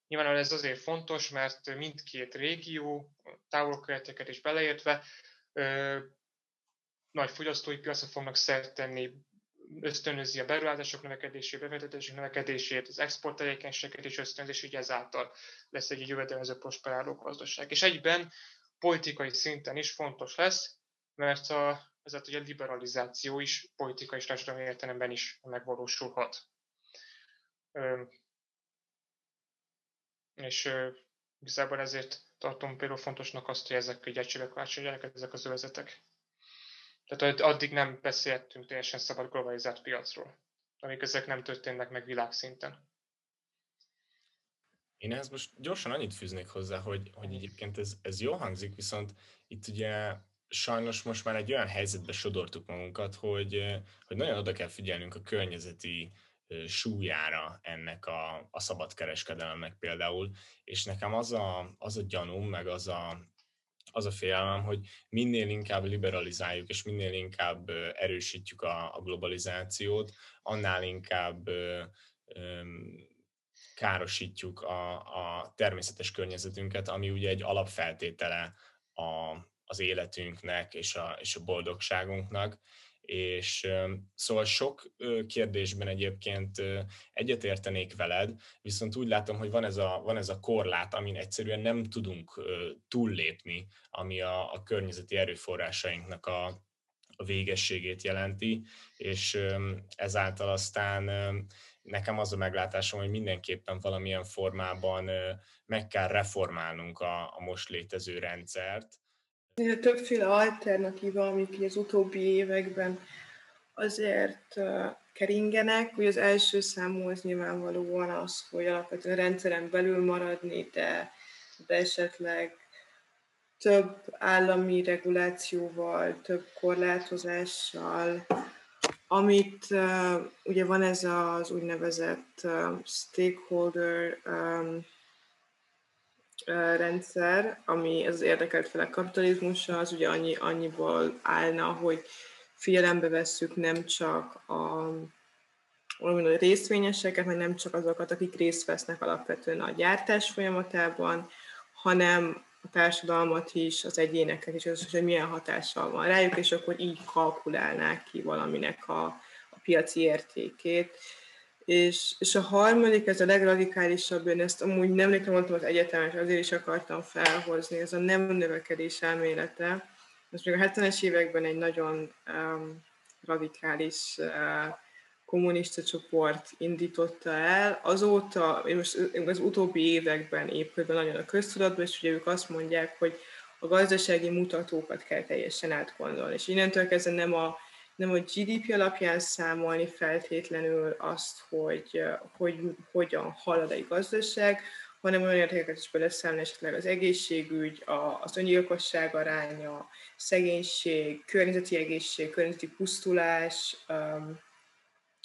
nyilván ez azért fontos, mert mindkét régió, távolköveteket is beleértve, nagy fogyasztói piacra fognak szert tenni, ösztönözi a beruházások növekedését, befektetések növekedését, az export tevékenységet is ösztönzi, és így ezáltal lesz egy jövedelmező prosperáló gazdaság. És egyben politikai szinten is fontos lesz, mert a, ez a liberalizáció is politikai és társadalmi értelemben is megvalósulhat. És ö, igazából ezért tartom például fontosnak azt, hogy ezek egy egységek ezek az övezetek. Tehát addig nem beszéltünk teljesen szabad globalizált piacról, amik ezek nem történnek meg világszinten. Én ehhez most gyorsan annyit fűznék hozzá, hogy, hogy egyébként ez, ez jó hangzik, viszont itt ugye sajnos most már egy olyan helyzetbe sodortuk magunkat, hogy, hogy nagyon oda kell figyelnünk a környezeti súlyára ennek a, a szabadkereskedelemnek például, és nekem az a, az a gyanúm, meg az a, az a félelmem, hogy minél inkább liberalizáljuk, és minél inkább erősítjük a, a globalizációt, annál inkább károsítjuk a, a természetes környezetünket, ami ugye egy alapfeltétele a, az életünknek és a, és a boldogságunknak, és szóval sok kérdésben egyébként egyetértenék veled, viszont úgy látom, hogy van ez a, van ez a korlát, amin egyszerűen nem tudunk túllépni, ami a, a környezeti erőforrásainknak a, a végességét jelenti, és ezáltal aztán nekem az a meglátásom, hogy mindenképpen valamilyen formában meg kell reformálnunk a, a most létező rendszert, Többféle alternatíva, amik az utóbbi években azért keringenek, hogy az első számú az nyilvánvalóan az, hogy alapvetően a rendszeren belül maradni, de, de esetleg több állami regulációval, több korlátozással, amit ugye van ez az úgynevezett stakeholder rendszer, ami az érdekelt felek kapitalizmusa, az ugye annyi, annyiból állna, hogy figyelembe vesszük nem csak a, a részvényeseket, vagy nem csak azokat, akik részt vesznek alapvetően a gyártás folyamatában, hanem a társadalmat is, az egyéneket is, az, hogy milyen hatással van rájuk, és akkor így kalkulálnák ki valaminek a, a piaci értékét és, és a harmadik, ez a legradikálisabb, én ezt amúgy nem mondtam az egyetemen, és azért is akartam felhozni, ez a nem növekedés elmélete. Ez még a 70-es években egy nagyon um, radikális uh, kommunista csoport indította el. Azóta, most az utóbbi években épült nagyon a köztudatban, és ugye ők azt mondják, hogy a gazdasági mutatókat kell teljesen átgondolni. És innentől kezdve nem a, nem a GDP alapján számolni feltétlenül azt, hogy, hogy hogyan halad egy gazdaság, hanem olyan értékeket is beleszámolni, esetleg az egészségügy, az öngyilkosság aránya, szegénység, környezeti egészség, környezeti pusztulás,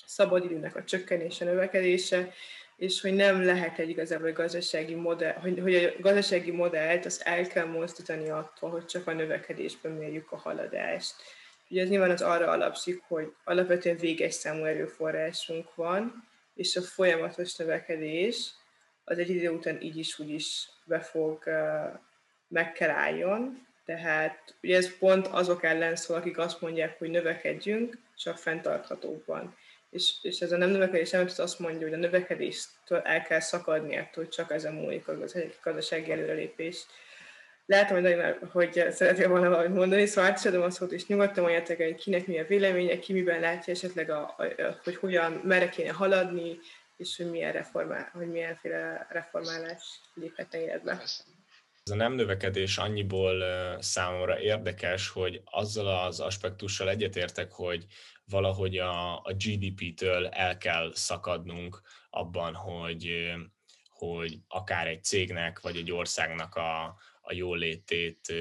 szabadidőnek a csökkenése, növekedése, és hogy nem lehet egy igazából gazdasági modell, hogy, hogy a gazdasági modellt azt el kell mozdítani attól, hogy csak a növekedésben mérjük a haladást. Ugye ez nyilván az arra alapszik, hogy alapvetően véges számú erőforrásunk van, és a folyamatos növekedés az egy idő után így is úgy is be fog, meg kell álljon. Tehát ugye ez pont azok ellen szól, akik azt mondják, hogy növekedjünk, csak fenntarthatóban és, és ez a nem növekedés nem azt mondja, hogy a növekedéstől el kell szakadni hogy csak ezen múlik a gazdasági előrelépés. Látom, hogy, hogy szeretnél volna valamit mondani, szóval átadom a szót, és nyugodtan mondjátok, hogy kinek mi a véleménye, ki miben látja esetleg, a, a, hogy hogyan, merre kéne haladni, és hogy milyen, reformál, hogy milyenféle reformálás léphetne életbe. Ez a nem növekedés annyiból számomra érdekes, hogy azzal az aspektussal egyetértek, hogy valahogy a, a GDP-től el kell szakadnunk abban, hogy, hogy akár egy cégnek vagy egy országnak a, a jólétét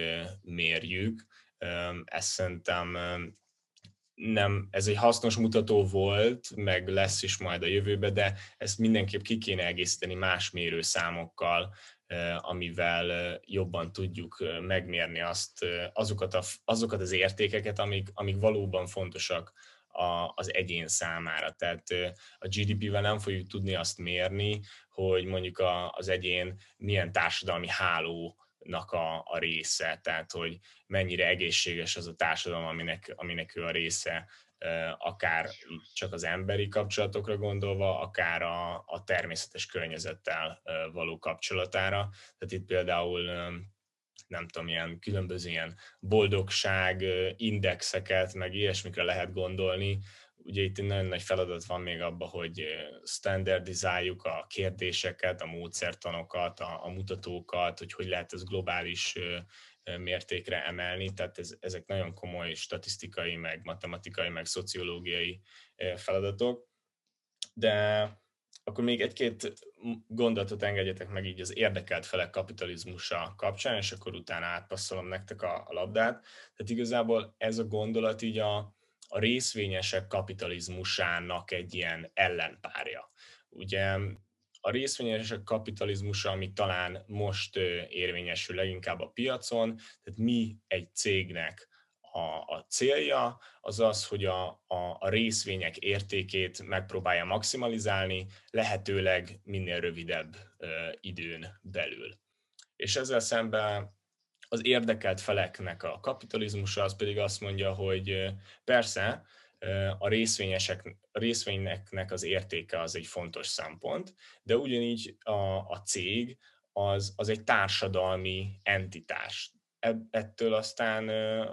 mérjük. Ezt szerintem nem, ez egy hasznos mutató volt, meg lesz is majd a jövőbe, de ezt mindenképp ki kéne egészíteni más mérőszámokkal, amivel jobban tudjuk megmérni azt, azokat, a, azokat az értékeket, amik, amik valóban fontosak a, az egyén számára. Tehát a GDP-vel nem fogjuk tudni azt mérni, hogy mondjuk a, az egyén milyen társadalmi háló a, a része, tehát hogy mennyire egészséges az a társadalom, aminek, aminek ő a része, akár csak az emberi kapcsolatokra gondolva, akár a, a természetes környezettel való kapcsolatára. Tehát itt például nem tudom, ilyen különböző ilyen boldogság indexeket, meg ilyesmikre lehet gondolni. Ugye itt nagyon nagy feladat van még abban, hogy standardizáljuk a kérdéseket, a módszertanokat, a, a mutatókat, hogy hogy lehet ez globális mértékre emelni, tehát ez, ezek nagyon komoly statisztikai, meg matematikai, meg szociológiai feladatok. De akkor még egy-két gondolatot engedjetek meg így az érdekelt felek kapitalizmusa kapcsán, és akkor utána átpasszolom nektek a, a labdát. Tehát igazából ez a gondolat így a, a részvényesek kapitalizmusának egy ilyen ellenpárja. Ugye a részvényesek kapitalizmusa, ami talán most érvényesül leginkább a piacon, tehát mi egy cégnek a, a célja az az, hogy a, a, a részvények értékét megpróbálja maximalizálni, lehetőleg minél rövidebb ö, időn belül. És ezzel szemben az érdekelt feleknek a kapitalizmusa az pedig azt mondja, hogy persze a részvényesek, a részvényeknek az értéke az egy fontos szempont, de ugyanígy a, a cég az, az egy társadalmi entitás. Ettől aztán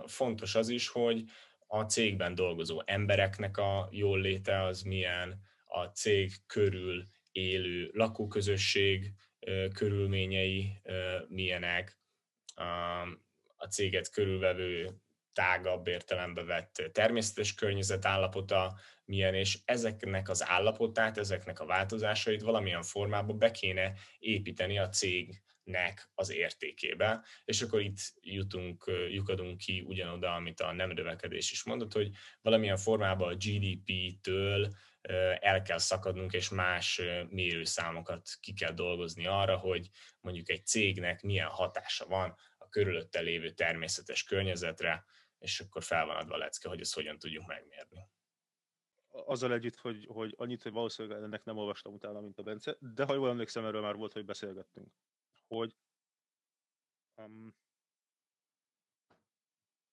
fontos az is, hogy a cégben dolgozó embereknek a jól léte az milyen, a cég körül élő lakóközösség körülményei milyenek, a céget körülvevő tágabb értelembe vett természetes környezet állapota milyen, és ezeknek az állapotát, ezeknek a változásait valamilyen formában be kéne építeni a cég nek az értékébe, és akkor itt jutunk, lyukadunk ki ugyanoda, amit a nem növekedés is mondott, hogy valamilyen formában a GDP-től el kell szakadnunk, és más mérőszámokat ki kell dolgozni arra, hogy mondjuk egy cégnek milyen hatása van a körülötte lévő természetes környezetre, és akkor fel van adva a lecke, hogy ezt hogyan tudjuk megmérni. Azzal együtt, hogy, hogy annyit, hogy valószínűleg ennek nem olvastam utána, mint a Bence, de ha jól emlékszem, erről már volt, hogy beszélgettünk hogy um,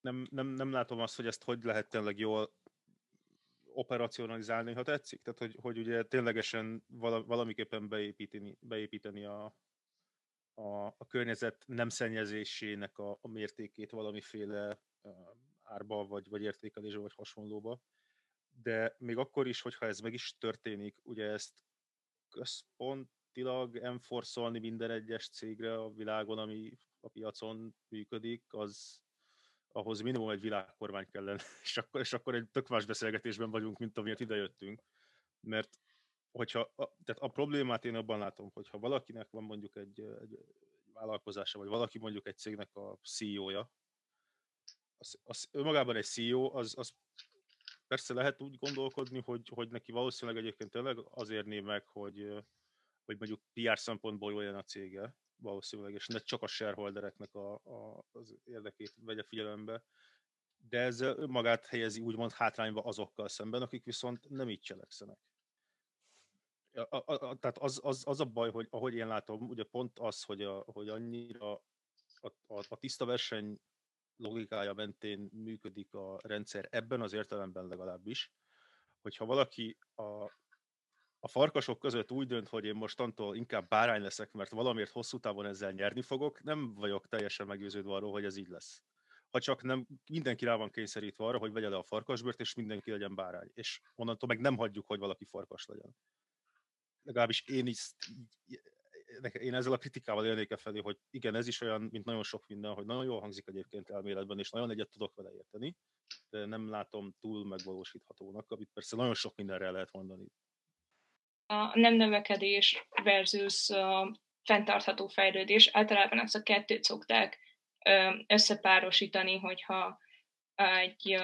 nem, nem, nem látom azt, hogy ezt hogy lehet tényleg jól operacionalizálni, ha tetszik. Tehát, hogy, hogy ugye ténylegesen valamiképpen beépíteni, beépíteni a, a, a környezet nem szennyezésének a, a mértékét valamiféle árba, vagy, vagy értékelésbe, vagy hasonlóba. de még akkor is, hogyha ez meg is történik, ugye ezt központilag enforcolni minden egyes cégre a világon, ami a piacon működik, az ahhoz minimum egy világkormány kellene, és akkor, és akkor egy tök más beszélgetésben vagyunk, mint amiért idejöttünk. Mert hogyha, a, tehát a problémát én abban látom, hogyha valakinek van mondjuk egy, egy vállalkozása, vagy valaki mondjuk egy cégnek a CEO-ja, az, az önmagában egy CEO, az, az persze lehet úgy gondolkodni, hogy, hogy neki valószínűleg egyébként tényleg azért név meg, hogy, hogy mondjuk PR szempontból jól a cége, valószínűleg, és ne csak a shareholdereknek a, a, az érdekét vegye figyelembe, de ezzel önmagát helyezi úgymond hátrányba azokkal szemben, akik viszont nem így cselekszenek. A, a, a, tehát az, az, az a baj, hogy ahogy én látom, ugye pont az, hogy, a, hogy annyira a, a, a tiszta verseny logikája mentén működik a rendszer ebben az értelemben legalábbis, hogyha valaki a, a farkasok között úgy dönt, hogy én mostantól inkább bárány leszek, mert valamiért hosszú távon ezzel nyerni fogok, nem vagyok teljesen meggyőződve arról, hogy ez így lesz. Ha csak nem, mindenki rá van kényszerítve arra, hogy vegye le a farkasbört, és mindenki legyen bárány. És onnantól meg nem hagyjuk, hogy valaki farkas legyen. Legalábbis én is, én ezzel a kritikával élnék e felé, hogy igen, ez is olyan, mint nagyon sok minden, hogy nagyon jól hangzik egyébként elméletben, és nagyon egyet tudok vele érteni, de nem látom túl megvalósíthatónak, amit persze nagyon sok mindenre lehet mondani a nem növekedés versus a fenntartható fejlődés. Általában ezt a kettőt szokták összepárosítani, hogyha egy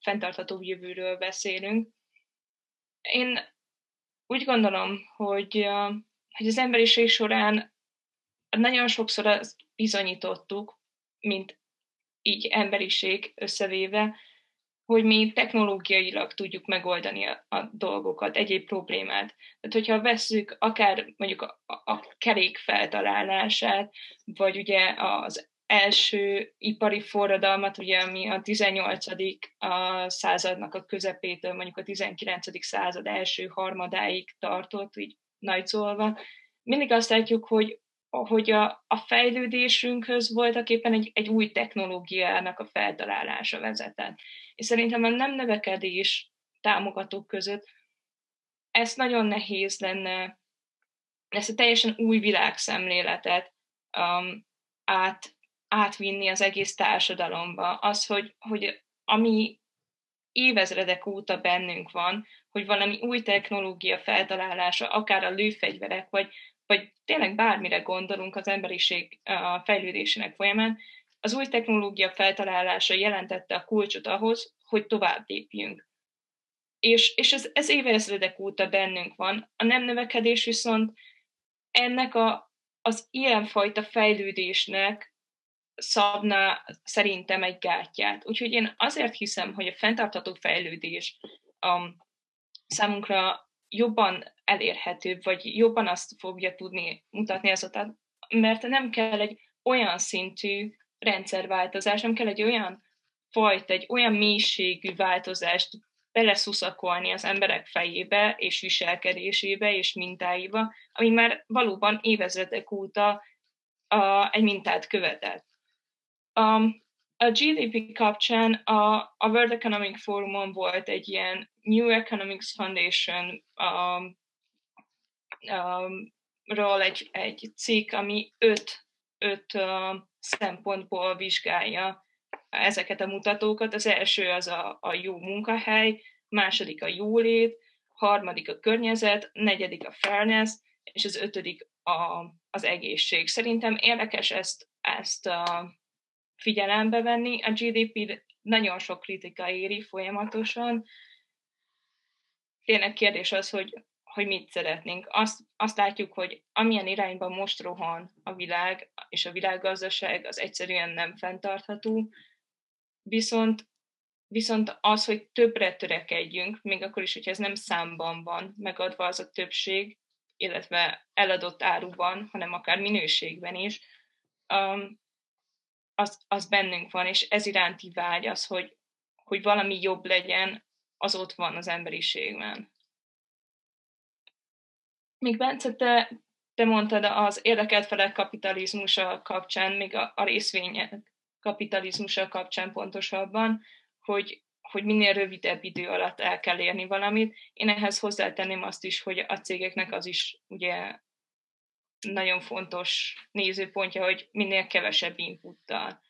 fenntartható jövőről beszélünk. Én úgy gondolom, hogy, hogy az emberiség során nagyon sokszor azt bizonyítottuk, mint így emberiség összevéve, hogy mi technológiailag tudjuk megoldani a, a dolgokat, egyéb problémát. Tehát, hogyha vesszük akár mondjuk a, a kerék feltalálását, vagy ugye az első ipari forradalmat, ugye, ami a 18. A századnak a közepétől, mondjuk a 19. század első harmadáig tartott, így nagyzolva, mindig azt látjuk, hogy hogy a, a fejlődésünkhöz voltak éppen egy, egy új technológiának a feltalálása vezetett. És szerintem a nem növekedés támogatók között ezt nagyon nehéz lenne, ezt a teljesen új világszemléletet um, át, átvinni az egész társadalomba. Az, hogy, hogy ami évezredek óta bennünk van, hogy valami új technológia feltalálása, akár a lőfegyverek, vagy, vagy tényleg bármire gondolunk az emberiség fejlődésének folyamán, az új technológia feltalálása jelentette a kulcsot ahhoz, hogy tovább lépjünk. És, és ez, ez évezredek óta bennünk van. A nem növekedés viszont ennek a, az ilyenfajta fejlődésnek szabna szerintem egy gátját. Úgyhogy én azért hiszem, hogy a fenntartható fejlődés um, számunkra jobban elérhetőbb, vagy jobban azt fogja tudni mutatni az mert nem kell egy olyan szintű rendszerváltozás, nem kell egy olyan fajta, egy olyan mélységű változást beleszuszakolni az emberek fejébe, és viselkedésébe, és mintáiba, ami már valóban évezredek óta a, egy mintát követett. Um, a GDP kapcsán a, a World Economic Forumon volt egy ilyen New Economics Foundation um, um, ról egy, egy cikk, ami öt, öt uh, szempontból vizsgálja ezeket a mutatókat. Az első az a, a jó munkahely, második a jólét, harmadik a környezet, negyedik a fairness, és az ötödik a, az egészség. Szerintem érdekes ezt, ezt a figyelembe venni. A GDP nagyon sok kritika éri folyamatosan. Tényleg kérdés az, hogy, hogy mit szeretnénk. Azt, azt látjuk, hogy amilyen irányban most rohan a világ és a világgazdaság, az egyszerűen nem fenntartható. Viszont, viszont az, hogy többre törekedjünk, még akkor is, hogyha ez nem számban van megadva az a többség, illetve eladott áruban, hanem akár minőségben is, um, az, az bennünk van, és ez iránti vágy az, hogy, hogy valami jobb legyen, az ott van az emberiségben. Még Bence, te, te mondtad az érdekelt felek kapitalizmusa kapcsán, még a, a részvények kapitalizmusa kapcsán pontosabban, hogy, hogy minél rövidebb idő alatt el kell érni valamit. Én ehhez hozzátenném azt is, hogy a cégeknek az is ugye nagyon fontos nézőpontja, hogy minél kevesebb inputtal.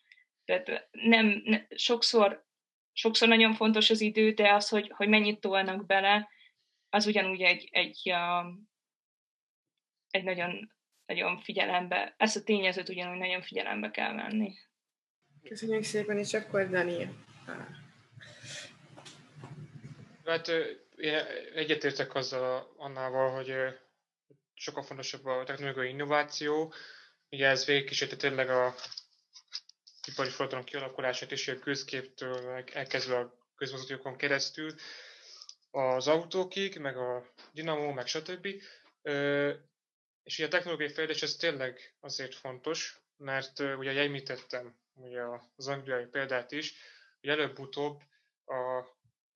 Tehát nem, ne, sokszor, sokszor nagyon fontos az idő, de az, hogy, hogy mennyit tolnak bele, az ugyanúgy egy, egy, egy nagyon, nagyon figyelembe, ezt a tényezőt ugyanúgy nagyon figyelembe kell venni. Köszönjük szépen, és akkor Dani. Hát én egyetértek azzal Annával, hogy sokkal fontosabb a technológiai innováció. Ugye ez végigkísérte tényleg a ipari forradalom kialakulását is, a közképtől elkezdve a közmozgatókon keresztül az autókig, meg a dinamó, meg stb. És ugye a technológiai fejlődés ez tényleg azért fontos, mert ugye említettem ugye az angliai példát is, hogy előbb-utóbb a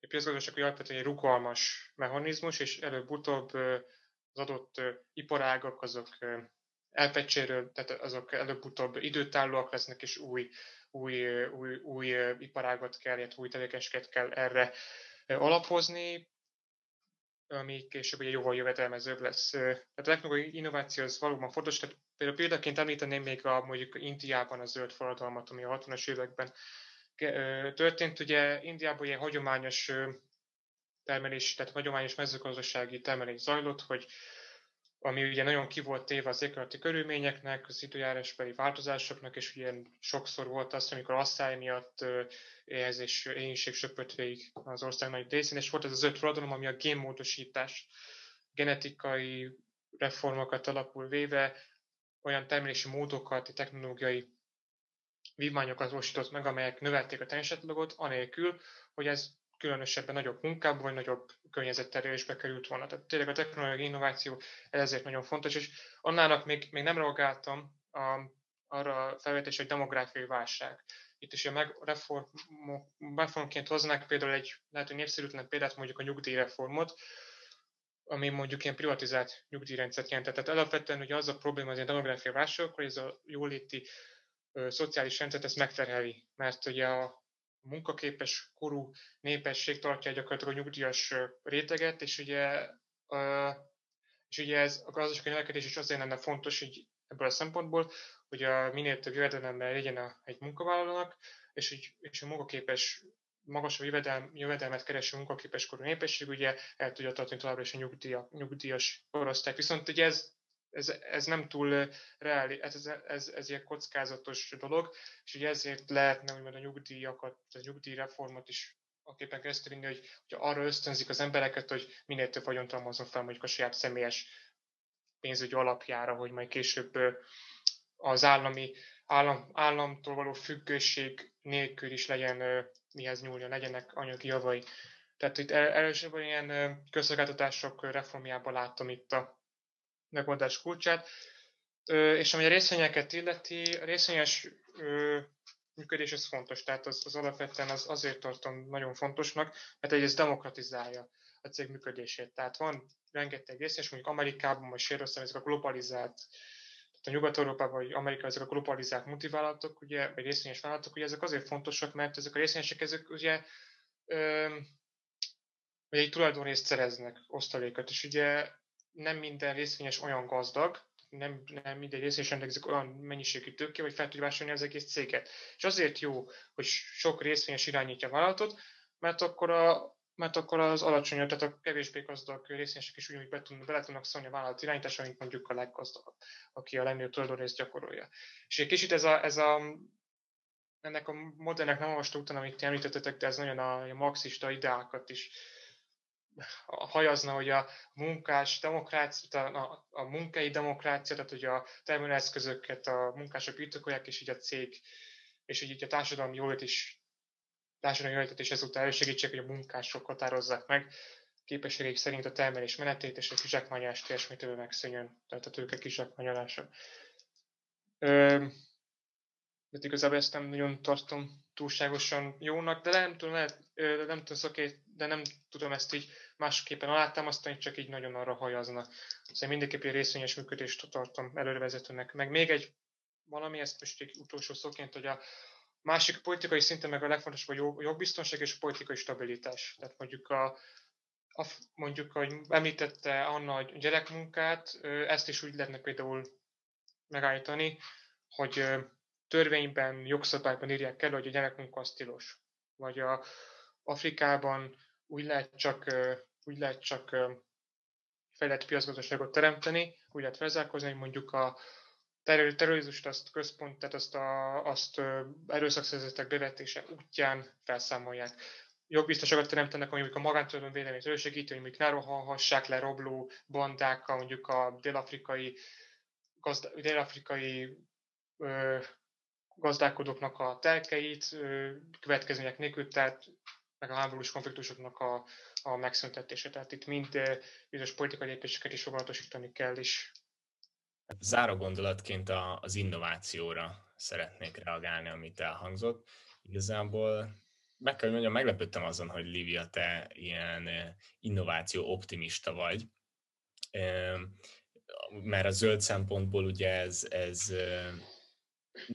piacgazdaság alapvetően egy rugalmas mechanizmus, és előbb-utóbb az adott iparágak azok elpecséről, tehát azok előbb-utóbb időtállóak lesznek, és új, új, új, új iparágat kell, illetve új tevékenységet kell erre alapozni, ami később ugye jóval jövedelmezőbb lesz. Tehát a technológiai innováció az valóban fontos, tehát például példaként említeném még a, mondjuk Indiában a zöld forradalmat, ami a 60-as években történt. Ugye Indiában ilyen hagyományos termelés, tehát hagyományos mezőgazdasági termelés zajlott, hogy ami ugye nagyon ki volt téve az éghajlati körülményeknek, az időjárásbeli változásoknak, és ugye sokszor volt az, amikor asszály miatt éhezés, éhénység söpött végig az ország nagy részén, és volt ez az öt forradalom, ami a génmódosítás, genetikai reformokat alapul véve, olyan termelési módokat, technológiai vívmányokat valósított meg, amelyek növelték a teljesítményet, anélkül, hogy ez különösebben nagyobb munkába vagy nagyobb környezetterülésbe került volna. Tehát tényleg a technológiai innováció ezért nagyon fontos, és annának még, még nem reagáltam a, arra a felvetés, hogy demográfiai válság. Itt is a meg, reform, reformként hoznák például egy lehet, hogy népszerűtlen példát, mondjuk a nyugdíjreformot, ami mondjuk ilyen privatizált nyugdíjrendszert jelentett. Tehát alapvetően ugye az a probléma az ilyen demográfiai válság, hogy ez a jóléti ö, szociális rendszert ezt megterheli, mert ugye a munkaképes korú népesség tartja gyakorlatilag a nyugdíjas réteget, és ugye, és ugye ez a gazdasági növekedés is azért lenne fontos hogy ebből a szempontból, hogy a minél több jövedelemmel legyen a, egy munkavállalónak, és, hogy, és a munkaképes magasabb jövedelm, jövedelmet kereső munkaképes korú népesség ugye el tudja tartani továbbra is a nyugdíja, nyugdíjas korosztályt. Viszont ugye ez ez, ez nem túl reális, ez, ez, ez, ez ilyen kockázatos dolog, és ugye ezért lehetne úgymond a nyugdíjakat, a nyugdíjreformot is aképpen keresztül vinni, hogy, hogy arra ösztönzik az embereket, hogy minél több vagyont halmozzon fel mondjuk a saját személyes pénzügyi alapjára, hogy majd később az állami állam, államtól való függőség nélkül is legyen mihez nyúlja, legyenek anyagi javai. Tehát itt először ilyen közszolgáltatások reformjában látom itt a megoldás kulcsát. És ami a részvényeket illeti, a részvényes működés ez fontos, tehát az, az alapvetően az azért tartom nagyon fontosnak, mert ez demokratizálja a cég működését. Tehát van rengeteg részvényes, mondjuk Amerikában, vagy Sérországban ezek a globalizált, a Nyugat-Európában, vagy Amerikában ezek a globalizált multivállalatok, ugye, vagy részvényes vállalatok, ugye ezek azért fontosak, mert ezek a részvényesek, ezek ugye ö, vagy egy tulajdonrészt szereznek, osztalékot, és ugye nem minden részvényes olyan gazdag, nem, nem minden részvényes rendelkezik olyan mennyiségű tőke, hogy fel tudja vásárolni az egész céget. És azért jó, hogy sok részvényes irányítja a vállalatot, mert akkor, a, mert akkor az alacsony, tehát a kevésbé gazdag részvényesek is ugyanúgy be tudnak, bele tudnak szólni a vállalat irányításra, mint mondjuk a leggazdagabb, aki a legnagyobb tulajdonrészt gyakorolja. És egy kicsit ez a, ez a ennek a modellnek nem olvastam utána, amit említettetek, de ez nagyon a, a marxista ideákat is hajazna, hogy a munkás demokrácia, a, a munkai demokrácia, tehát hogy a termelőeszközöket a munkások birtokolják, és így a cég, és így a társadalmi jólét is társadalmi jólétet is ezúttal elősegítsék, hogy a munkások határozzák meg képességek szerint a termelés menetét, és a kizsákmányás teljes mértékben megszűnjön, tehát a tőke kizsákmányolása. De igazából ezt nem nagyon tartom túlságosan jónak, de nem tudom, lehet, nem tudom, szoké, de nem tudom ezt így másképpen alátámasztani, csak így nagyon arra hajazna. Szóval mindenképpen részvényes működést tartom előrevezetőnek. Meg még egy valami, ezt most egy utolsó szóként, hogy a, Másik politikai szinten meg a legfontosabb a jogbiztonság és a politikai stabilitás. Tehát mondjuk a, a mondjuk, hogy említette Anna a gyerekmunkát, ezt is úgy lehetne például megállítani, hogy törvényben, jogszabályban írják el, hogy a gyerekmunka az tilos. Vagy a Afrikában úgy lehet csak, úgy lehet csak fejlett piacgazdaságot teremteni, úgy lehet felzárkozni, hogy mondjuk a terrorizmust azt központ, tehát azt, a, azt erőszakszerzetek bevetése útján felszámolják. Jogbiztosokat teremtenek, mondjuk a magántulajdon védelmét elősegítő, hogy mondjuk ne rohanhassák le robló bandákkal, mondjuk a dél-afrikai, gazda, dél-afrikai gazdálkodóknak a telkeit, következmények nélkül, tehát meg a háborús konfliktusoknak a, a megszüntetése. Tehát itt mind bizonyos politikai lépéseket is foganatosítani kell, és Záró gondolatként az innovációra szeretnék reagálni, amit elhangzott. Igazából meg kell mondjam, meglepődtem azon, hogy Livia, te ilyen innováció optimista vagy, mert a zöld szempontból ugye ez, ez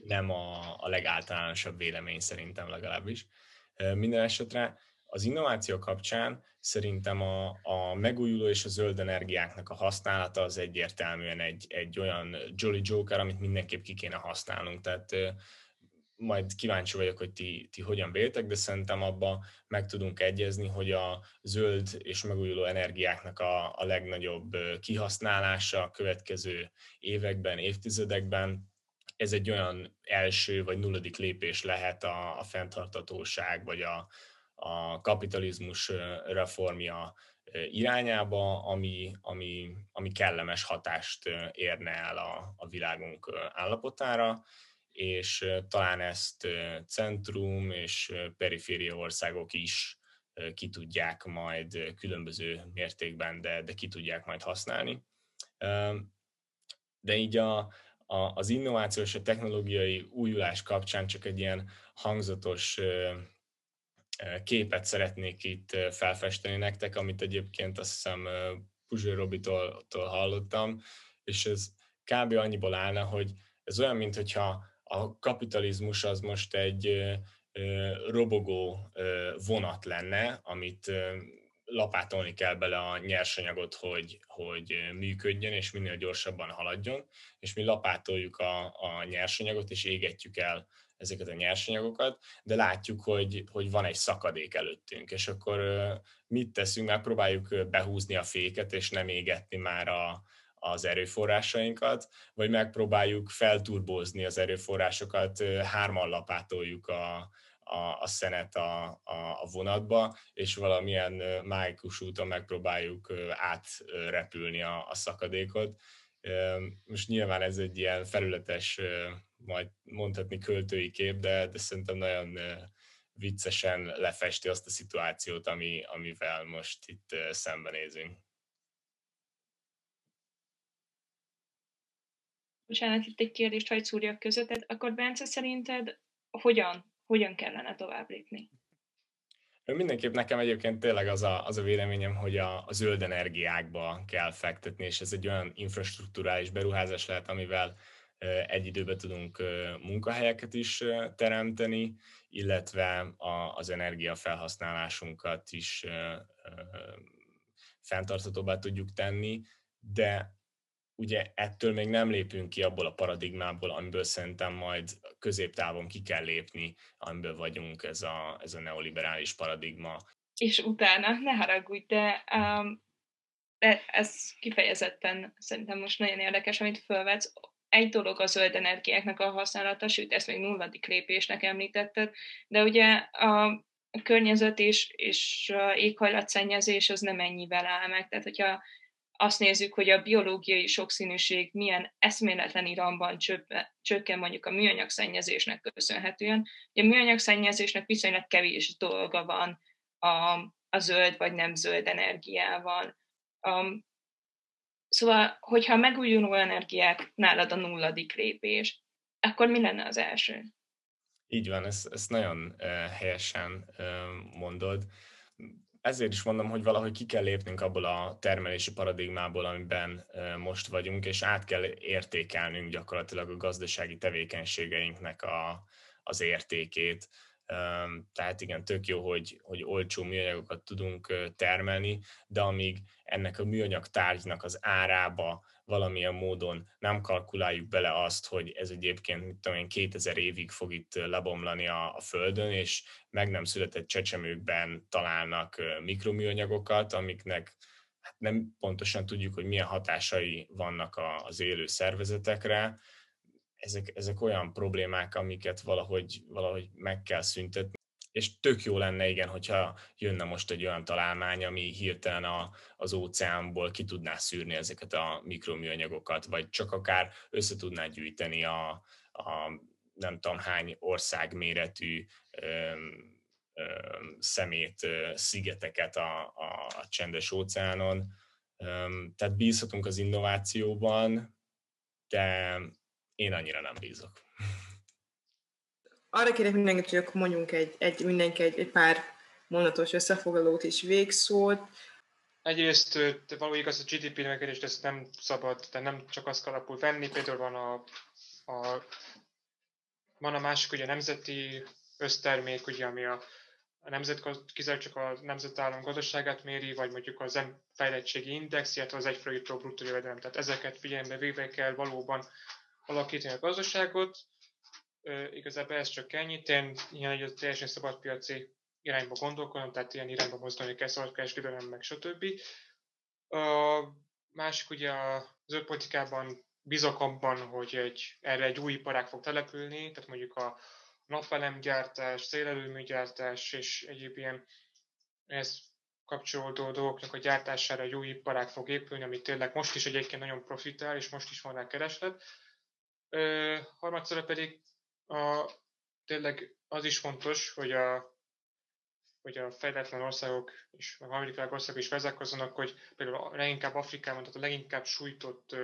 nem a, a legáltalánosabb vélemény szerintem legalábbis. Minden esetre az innováció kapcsán szerintem a, a megújuló és a zöld energiáknak a használata az egyértelműen egy, egy olyan Jolly Joker, amit mindenképp ki kéne használnunk. Tehát majd kíváncsi vagyok, hogy ti, ti hogyan véltek, de szerintem abba meg tudunk egyezni, hogy a zöld és megújuló energiáknak a, a legnagyobb kihasználása a következő években, évtizedekben ez egy olyan első vagy nulladik lépés lehet a, a fenntartatóság vagy a, a kapitalizmus reformja irányába, ami, ami, ami kellemes hatást érne el a, a világunk állapotára, és talán ezt centrum és periféria országok is ki tudják majd különböző mértékben, de, de ki tudják majd használni. De így a, a, az innováció és a technológiai újulás kapcsán csak egy ilyen hangzatos képet szeretnék itt felfesteni nektek, amit egyébként azt hiszem Puzső Robitól hallottam, és ez kb. annyiból állna, hogy ez olyan, mintha a kapitalizmus az most egy robogó vonat lenne, amit lapátolni kell bele a nyersanyagot, hogy, hogy működjön, és minél gyorsabban haladjon, és mi lapátoljuk a, a nyersanyagot, és égetjük el ezeket a nyersanyagokat, de látjuk, hogy, hogy van egy szakadék előttünk, és akkor mit teszünk? Megpróbáljuk behúzni a féket, és nem égetni már a, az erőforrásainkat, vagy megpróbáljuk felturbózni az erőforrásokat, hárman lapátoljuk a, a, a szenet a, a, a vonatba, és valamilyen májkus úton megpróbáljuk átrepülni a, a szakadékot. Most nyilván ez egy ilyen felületes majd mondhatni költői kép, de, de szerintem nagyon viccesen lefesti azt a szituációt, ami, amivel most itt szembenézünk. Bocsánat, itt egy kérdést hagyd szúrjak között. Akkor Bence, szerinted hogyan, hogyan kellene tovább lépni? Mindenképp nekem egyébként tényleg az a, az a véleményem, hogy a, a zöld energiákba kell fektetni, és ez egy olyan infrastruktúrális beruházás lehet, amivel egy időben tudunk munkahelyeket is teremteni, illetve a, az energiafelhasználásunkat is fenntarthatóbbá tudjuk tenni, de ugye ettől még nem lépünk ki abból a paradigmából, amiből szerintem majd középtávon ki kell lépni, amiből vagyunk ez a, ez a neoliberális paradigma. És utána, ne haragudj, de um, ez kifejezetten szerintem most nagyon érdekes, amit fölvetsz egy dolog a zöld energiáknak a használata, sőt, ezt még nulladik lépésnek említetted, de ugye a környezet és, és éghajlatszennyezés az nem ennyivel áll meg. Tehát, hogyha azt nézzük, hogy a biológiai sokszínűség milyen eszméletlen iramban csökken mondjuk a műanyag szennyezésnek köszönhetően. A műanyag szennyezésnek viszonylag kevés dolga van a, a zöld vagy nem zöld energiával. Um, Szóval, hogyha megújuló energiák nálad a nulladik lépés, akkor mi lenne az első? Így van, ezt, ezt nagyon uh, helyesen uh, mondod. Ezért is mondom, hogy valahogy ki kell lépnünk abból a termelési paradigmából, amiben most vagyunk, és át kell értékelnünk gyakorlatilag a gazdasági tevékenységeinknek a, az értékét. Tehát igen, tök jó, hogy, hogy olcsó műanyagokat tudunk termelni, de amíg ennek a műanyag tárgynak az árába valamilyen módon nem kalkuláljuk bele azt, hogy ez egyébként, mit tudom én, 2000 évig fog itt lebomlani a, a Földön, és meg nem született csecsemőkben találnak mikroműanyagokat, amiknek hát nem pontosan tudjuk, hogy milyen hatásai vannak a, az élő szervezetekre. Ezek, ezek olyan problémák, amiket valahogy, valahogy meg kell szüntetni és tök jó lenne, igen, hogyha jönne most egy olyan találmány, ami hirtelen a, az óceánból ki tudná szűrni ezeket a mikroműanyagokat, vagy csak akár össze tudná gyűjteni a, a nem tudom hány országméretű öm, öm, szemét, szigeteket a, a, a csendes óceánon. Öm, tehát bízhatunk az innovációban, de én annyira nem bízok arra kérek mindenkit, hogy akkor mondjunk egy, egy mindenki egy, egy pár mondatos összefoglalót és végszót. Egyrészt való igaz, a GDP növekedést ezt nem szabad, de nem csak azt kell alapul venni, például van a, a, van a másik ugye a nemzeti össztermék, ugye, ami a, a nemzet, kizárólag csak a nemzetállam gazdaságát méri, vagy mondjuk az fejlettségi index, illetve az egyfőre jutó bruttó jövedelem. Tehát ezeket figyelembe véve kell valóban alakítani a gazdaságot, igazából ez csak ennyit. Én ilyen egy teljesen szabadpiaci irányba gondolkodom, tehát ilyen irányba mozdulni kell, szabadkereskedelem, meg stb. A másik ugye a zöldpolitikában bízok abban, hogy egy, erre egy új iparág fog települni, tehát mondjuk a napelemgyártás, szélerőműgyártás és egyéb ilyen ez kapcsolódó dolgoknak a gyártására egy új iparág fog épülni, ami tényleg most is egyébként nagyon profitál, és most is van rá kereslet. harmadszor pedig a, tényleg az is fontos, hogy a, hogy a fejletlen országok és a harmadik országok is vezekozzanak, hogy például a leginkább Afrikában, tehát a leginkább sújtott,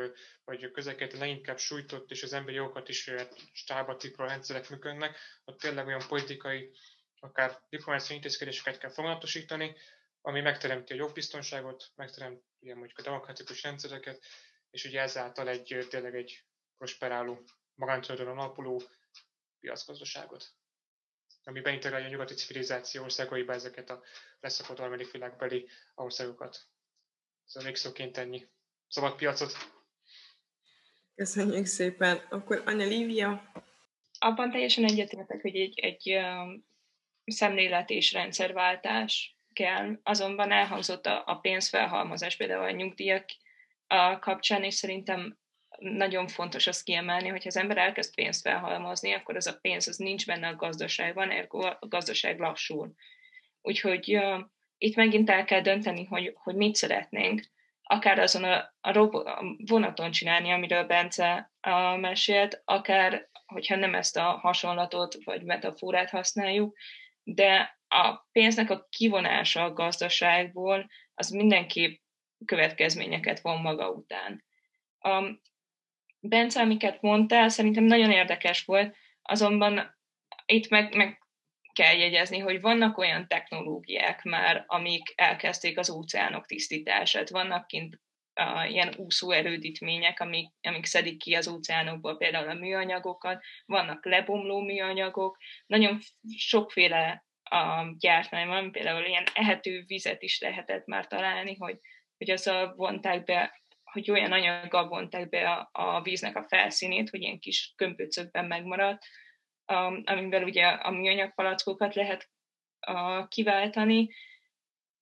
vagy a közeket a leginkább sújtott, és az emberi jogokat is stába rendszerek működnek, ott tényleg olyan politikai, akár diplomáciai intézkedéseket kell foganatosítani, ami megteremti a jogbiztonságot, megteremti mondjuk a demokratikus rendszereket, és ugye ezáltal egy tényleg egy prosperáló, magántulajdonon alapuló piacgazdaságot, ami beintegrálja a nyugati civilizáció országaiba ezeket a leszakott harmadik világbeli országokat. Szóval még szóként ennyi. Szabad piacot! Köszönjük szépen. Akkor Anya Lívia? Abban teljesen egyetértek, hogy egy, egy um, szemlélet és rendszerváltás kell. Azonban elhangzott a, a pénzfelhalmozás például a nyugdíjak a kapcsán, és szerintem nagyon fontos azt kiemelni, hogy ha az ember elkezd pénzt felhalmozni, akkor az a pénz az nincs benne a gazdaságban, ergo a gazdaság lassul. Úgyhogy uh, itt megint el kell dönteni, hogy, hogy mit szeretnénk, akár azon a, a, robo, a vonaton csinálni, amiről Bence uh, mesélt, akár, hogyha nem ezt a hasonlatot vagy metaforát használjuk, de a pénznek a kivonása a gazdaságból, az mindenképp következményeket von maga után. Um, Bence, amiket mondtál, szerintem nagyon érdekes volt, azonban itt meg, meg kell jegyezni, hogy vannak olyan technológiák már, amik elkezdték az óceánok tisztítását. Vannak kint uh, ilyen úszó erődítmények, amik, amik szedik ki az óceánokból például a műanyagokat, vannak lebomló műanyagok, nagyon sokféle uh, gyártmány van, például ilyen ehető vizet is lehetett már találni, hogy, hogy azzal vonták be hogy olyan anyaggal vonták be a, a víznek a felszínét, hogy ilyen kis kömpöcökben megmaradt, um, amivel ugye a műanyagpalackokat lehet uh, kiváltani,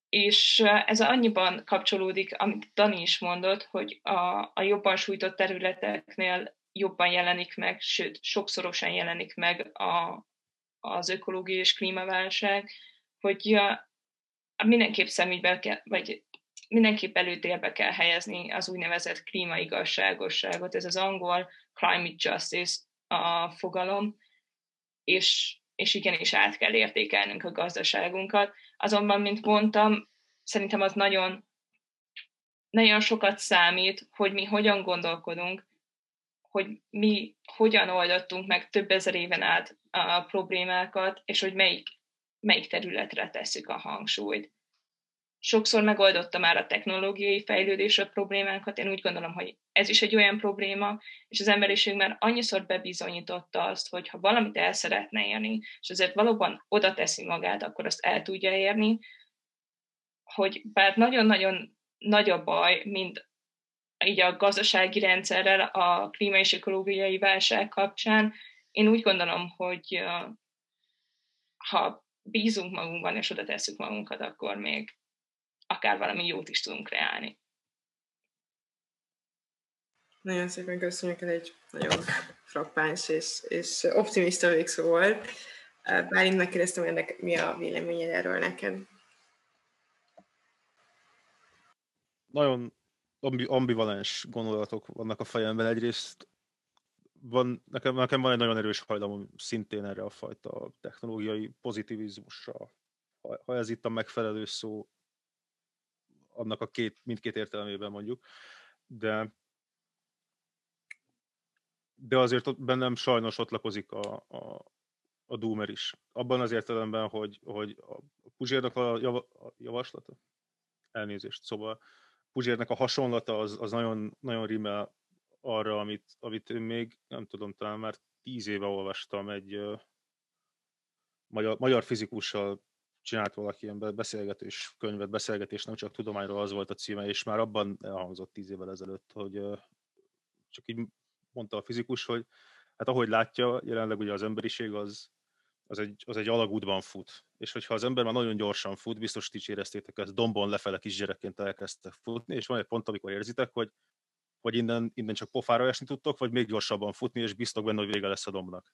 és ez annyiban kapcsolódik, amit Dani is mondott, hogy a, a jobban sújtott területeknél jobban jelenik meg, sőt, sokszorosan jelenik meg a, az ökológiai és klímaválság, hogy uh, mindenképp szemügybe kell, vagy mindenképp előtérbe kell helyezni az úgynevezett klímaigazságosságot. Ez az angol climate justice a fogalom, és, és igenis át kell értékelnünk a gazdaságunkat. Azonban, mint mondtam, szerintem az nagyon, nagyon sokat számít, hogy mi hogyan gondolkodunk, hogy mi hogyan oldottunk meg több ezer éven át a problémákat, és hogy melyik, melyik területre tesszük a hangsúlyt sokszor megoldotta már a technológiai fejlődés a problémánkat. Én úgy gondolom, hogy ez is egy olyan probléma, és az emberiség már annyiszor bebizonyította azt, hogy ha valamit el szeretne érni, és azért valóban oda teszi magát, akkor azt el tudja érni, hogy bár nagyon-nagyon nagy a baj, mint így a gazdasági rendszerrel, a klíma és ökológiai válság kapcsán, én úgy gondolom, hogy ha bízunk magunkban, és oda tesszük magunkat, akkor még akár valami jót is tudunk kreálni. Nagyon szépen köszönjük, ez egy nagyon frappáns és, és optimista végszó volt. Bálint megkérdeztem, hogy mi a véleményed erről neked? Nagyon ambivalens gondolatok vannak a fejemben. Egyrészt van, nekem, nekem van egy nagyon erős hajlamom szintén erre a fajta technológiai pozitivizmusra. Ha, ha ez itt a megfelelő szó, annak a két, mindkét értelmében mondjuk, de de azért ott bennem sajnos ott lakozik a, a, a Doomer is. Abban az értelemben, hogy, hogy a Puzsérnak a, jav, a javaslata, elnézést, szóval Puzsérnek a hasonlata az, az nagyon, nagyon rímel arra, amit, amit én még, nem tudom, talán már tíz éve olvastam egy uh, magyar, magyar fizikussal csinált valaki ilyen beszélgetés könyvet, beszélgetés, nem csak tudományról az volt a címe, és már abban elhangzott tíz évvel ezelőtt, hogy csak így mondta a fizikus, hogy hát ahogy látja, jelenleg ugye az emberiség az, az egy, az egy alagútban fut. És hogyha az ember már nagyon gyorsan fut, biztos ti éreztétek ezt, dombon lefele kisgyerekként elkezdtek futni, és van egy pont, amikor érzitek, hogy vagy innen, innen csak pofára esni tudtok, vagy még gyorsabban futni, és biztos benne, hogy vége lesz a dombnak.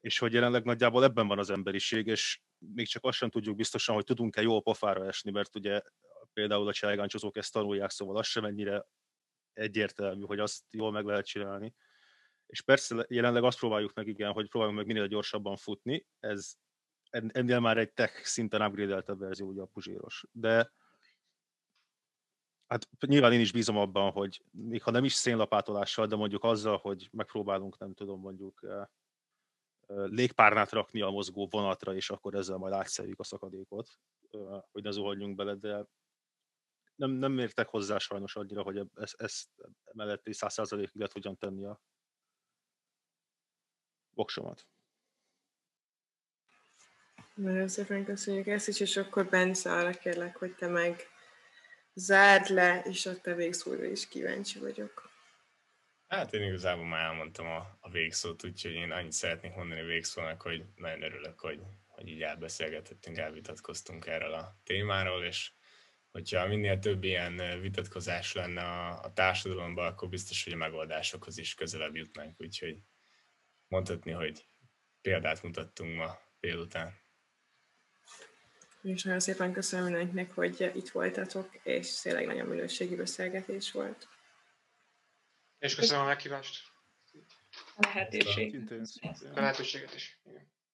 És hogy jelenleg nagyjából ebben van az emberiség, és még csak azt sem tudjuk biztosan, hogy tudunk-e jól pofára esni, mert ugye például a cselgáncsozók ezt tanulják, szóval az sem ennyire egyértelmű, hogy azt jól meg lehet csinálni. És persze jelenleg azt próbáljuk meg, igen, hogy próbáljuk meg minél gyorsabban futni, ez ennél már egy tech szinten upgrade verzió, ugye a puzséros. De Hát nyilván én is bízom abban, hogy még ha nem is szénlapátolással, de mondjuk azzal, hogy megpróbálunk, nem tudom, mondjuk eh, légpárnát rakni a mozgó vonatra, és akkor ezzel majd átszerjük a szakadékot, hogy ne zuhanjunk bele, de nem, nem értek hozzá sajnos annyira, hogy ezt, ezt mellett egy száz százalékig lehet hogyan tenni a voksomat. Nagyon szépen köszönjük ezt is, és akkor Bence arra kérlek, hogy te meg zárd le, és a te végszóra is kíváncsi vagyok. Hát én igazából már elmondtam a, a végszót, úgyhogy én annyit szeretnék mondani a végszónak, hogy nagyon örülök, hogy, hogy így elbeszélgetettünk, elvitatkoztunk erről a témáról, és hogyha minél több ilyen vitatkozás lenne a, a társadalomban, akkor biztos, hogy a megoldásokhoz is közelebb jutnánk, úgyhogy mondhatni, hogy példát mutattunk ma délután. És nagyon szépen köszönöm mindenkinek, hogy itt voltatok, és tényleg nagyon minőségi beszélgetés volt. És köszönöm a meghívást. A lehetőséget. A lehetőséget is. Igen.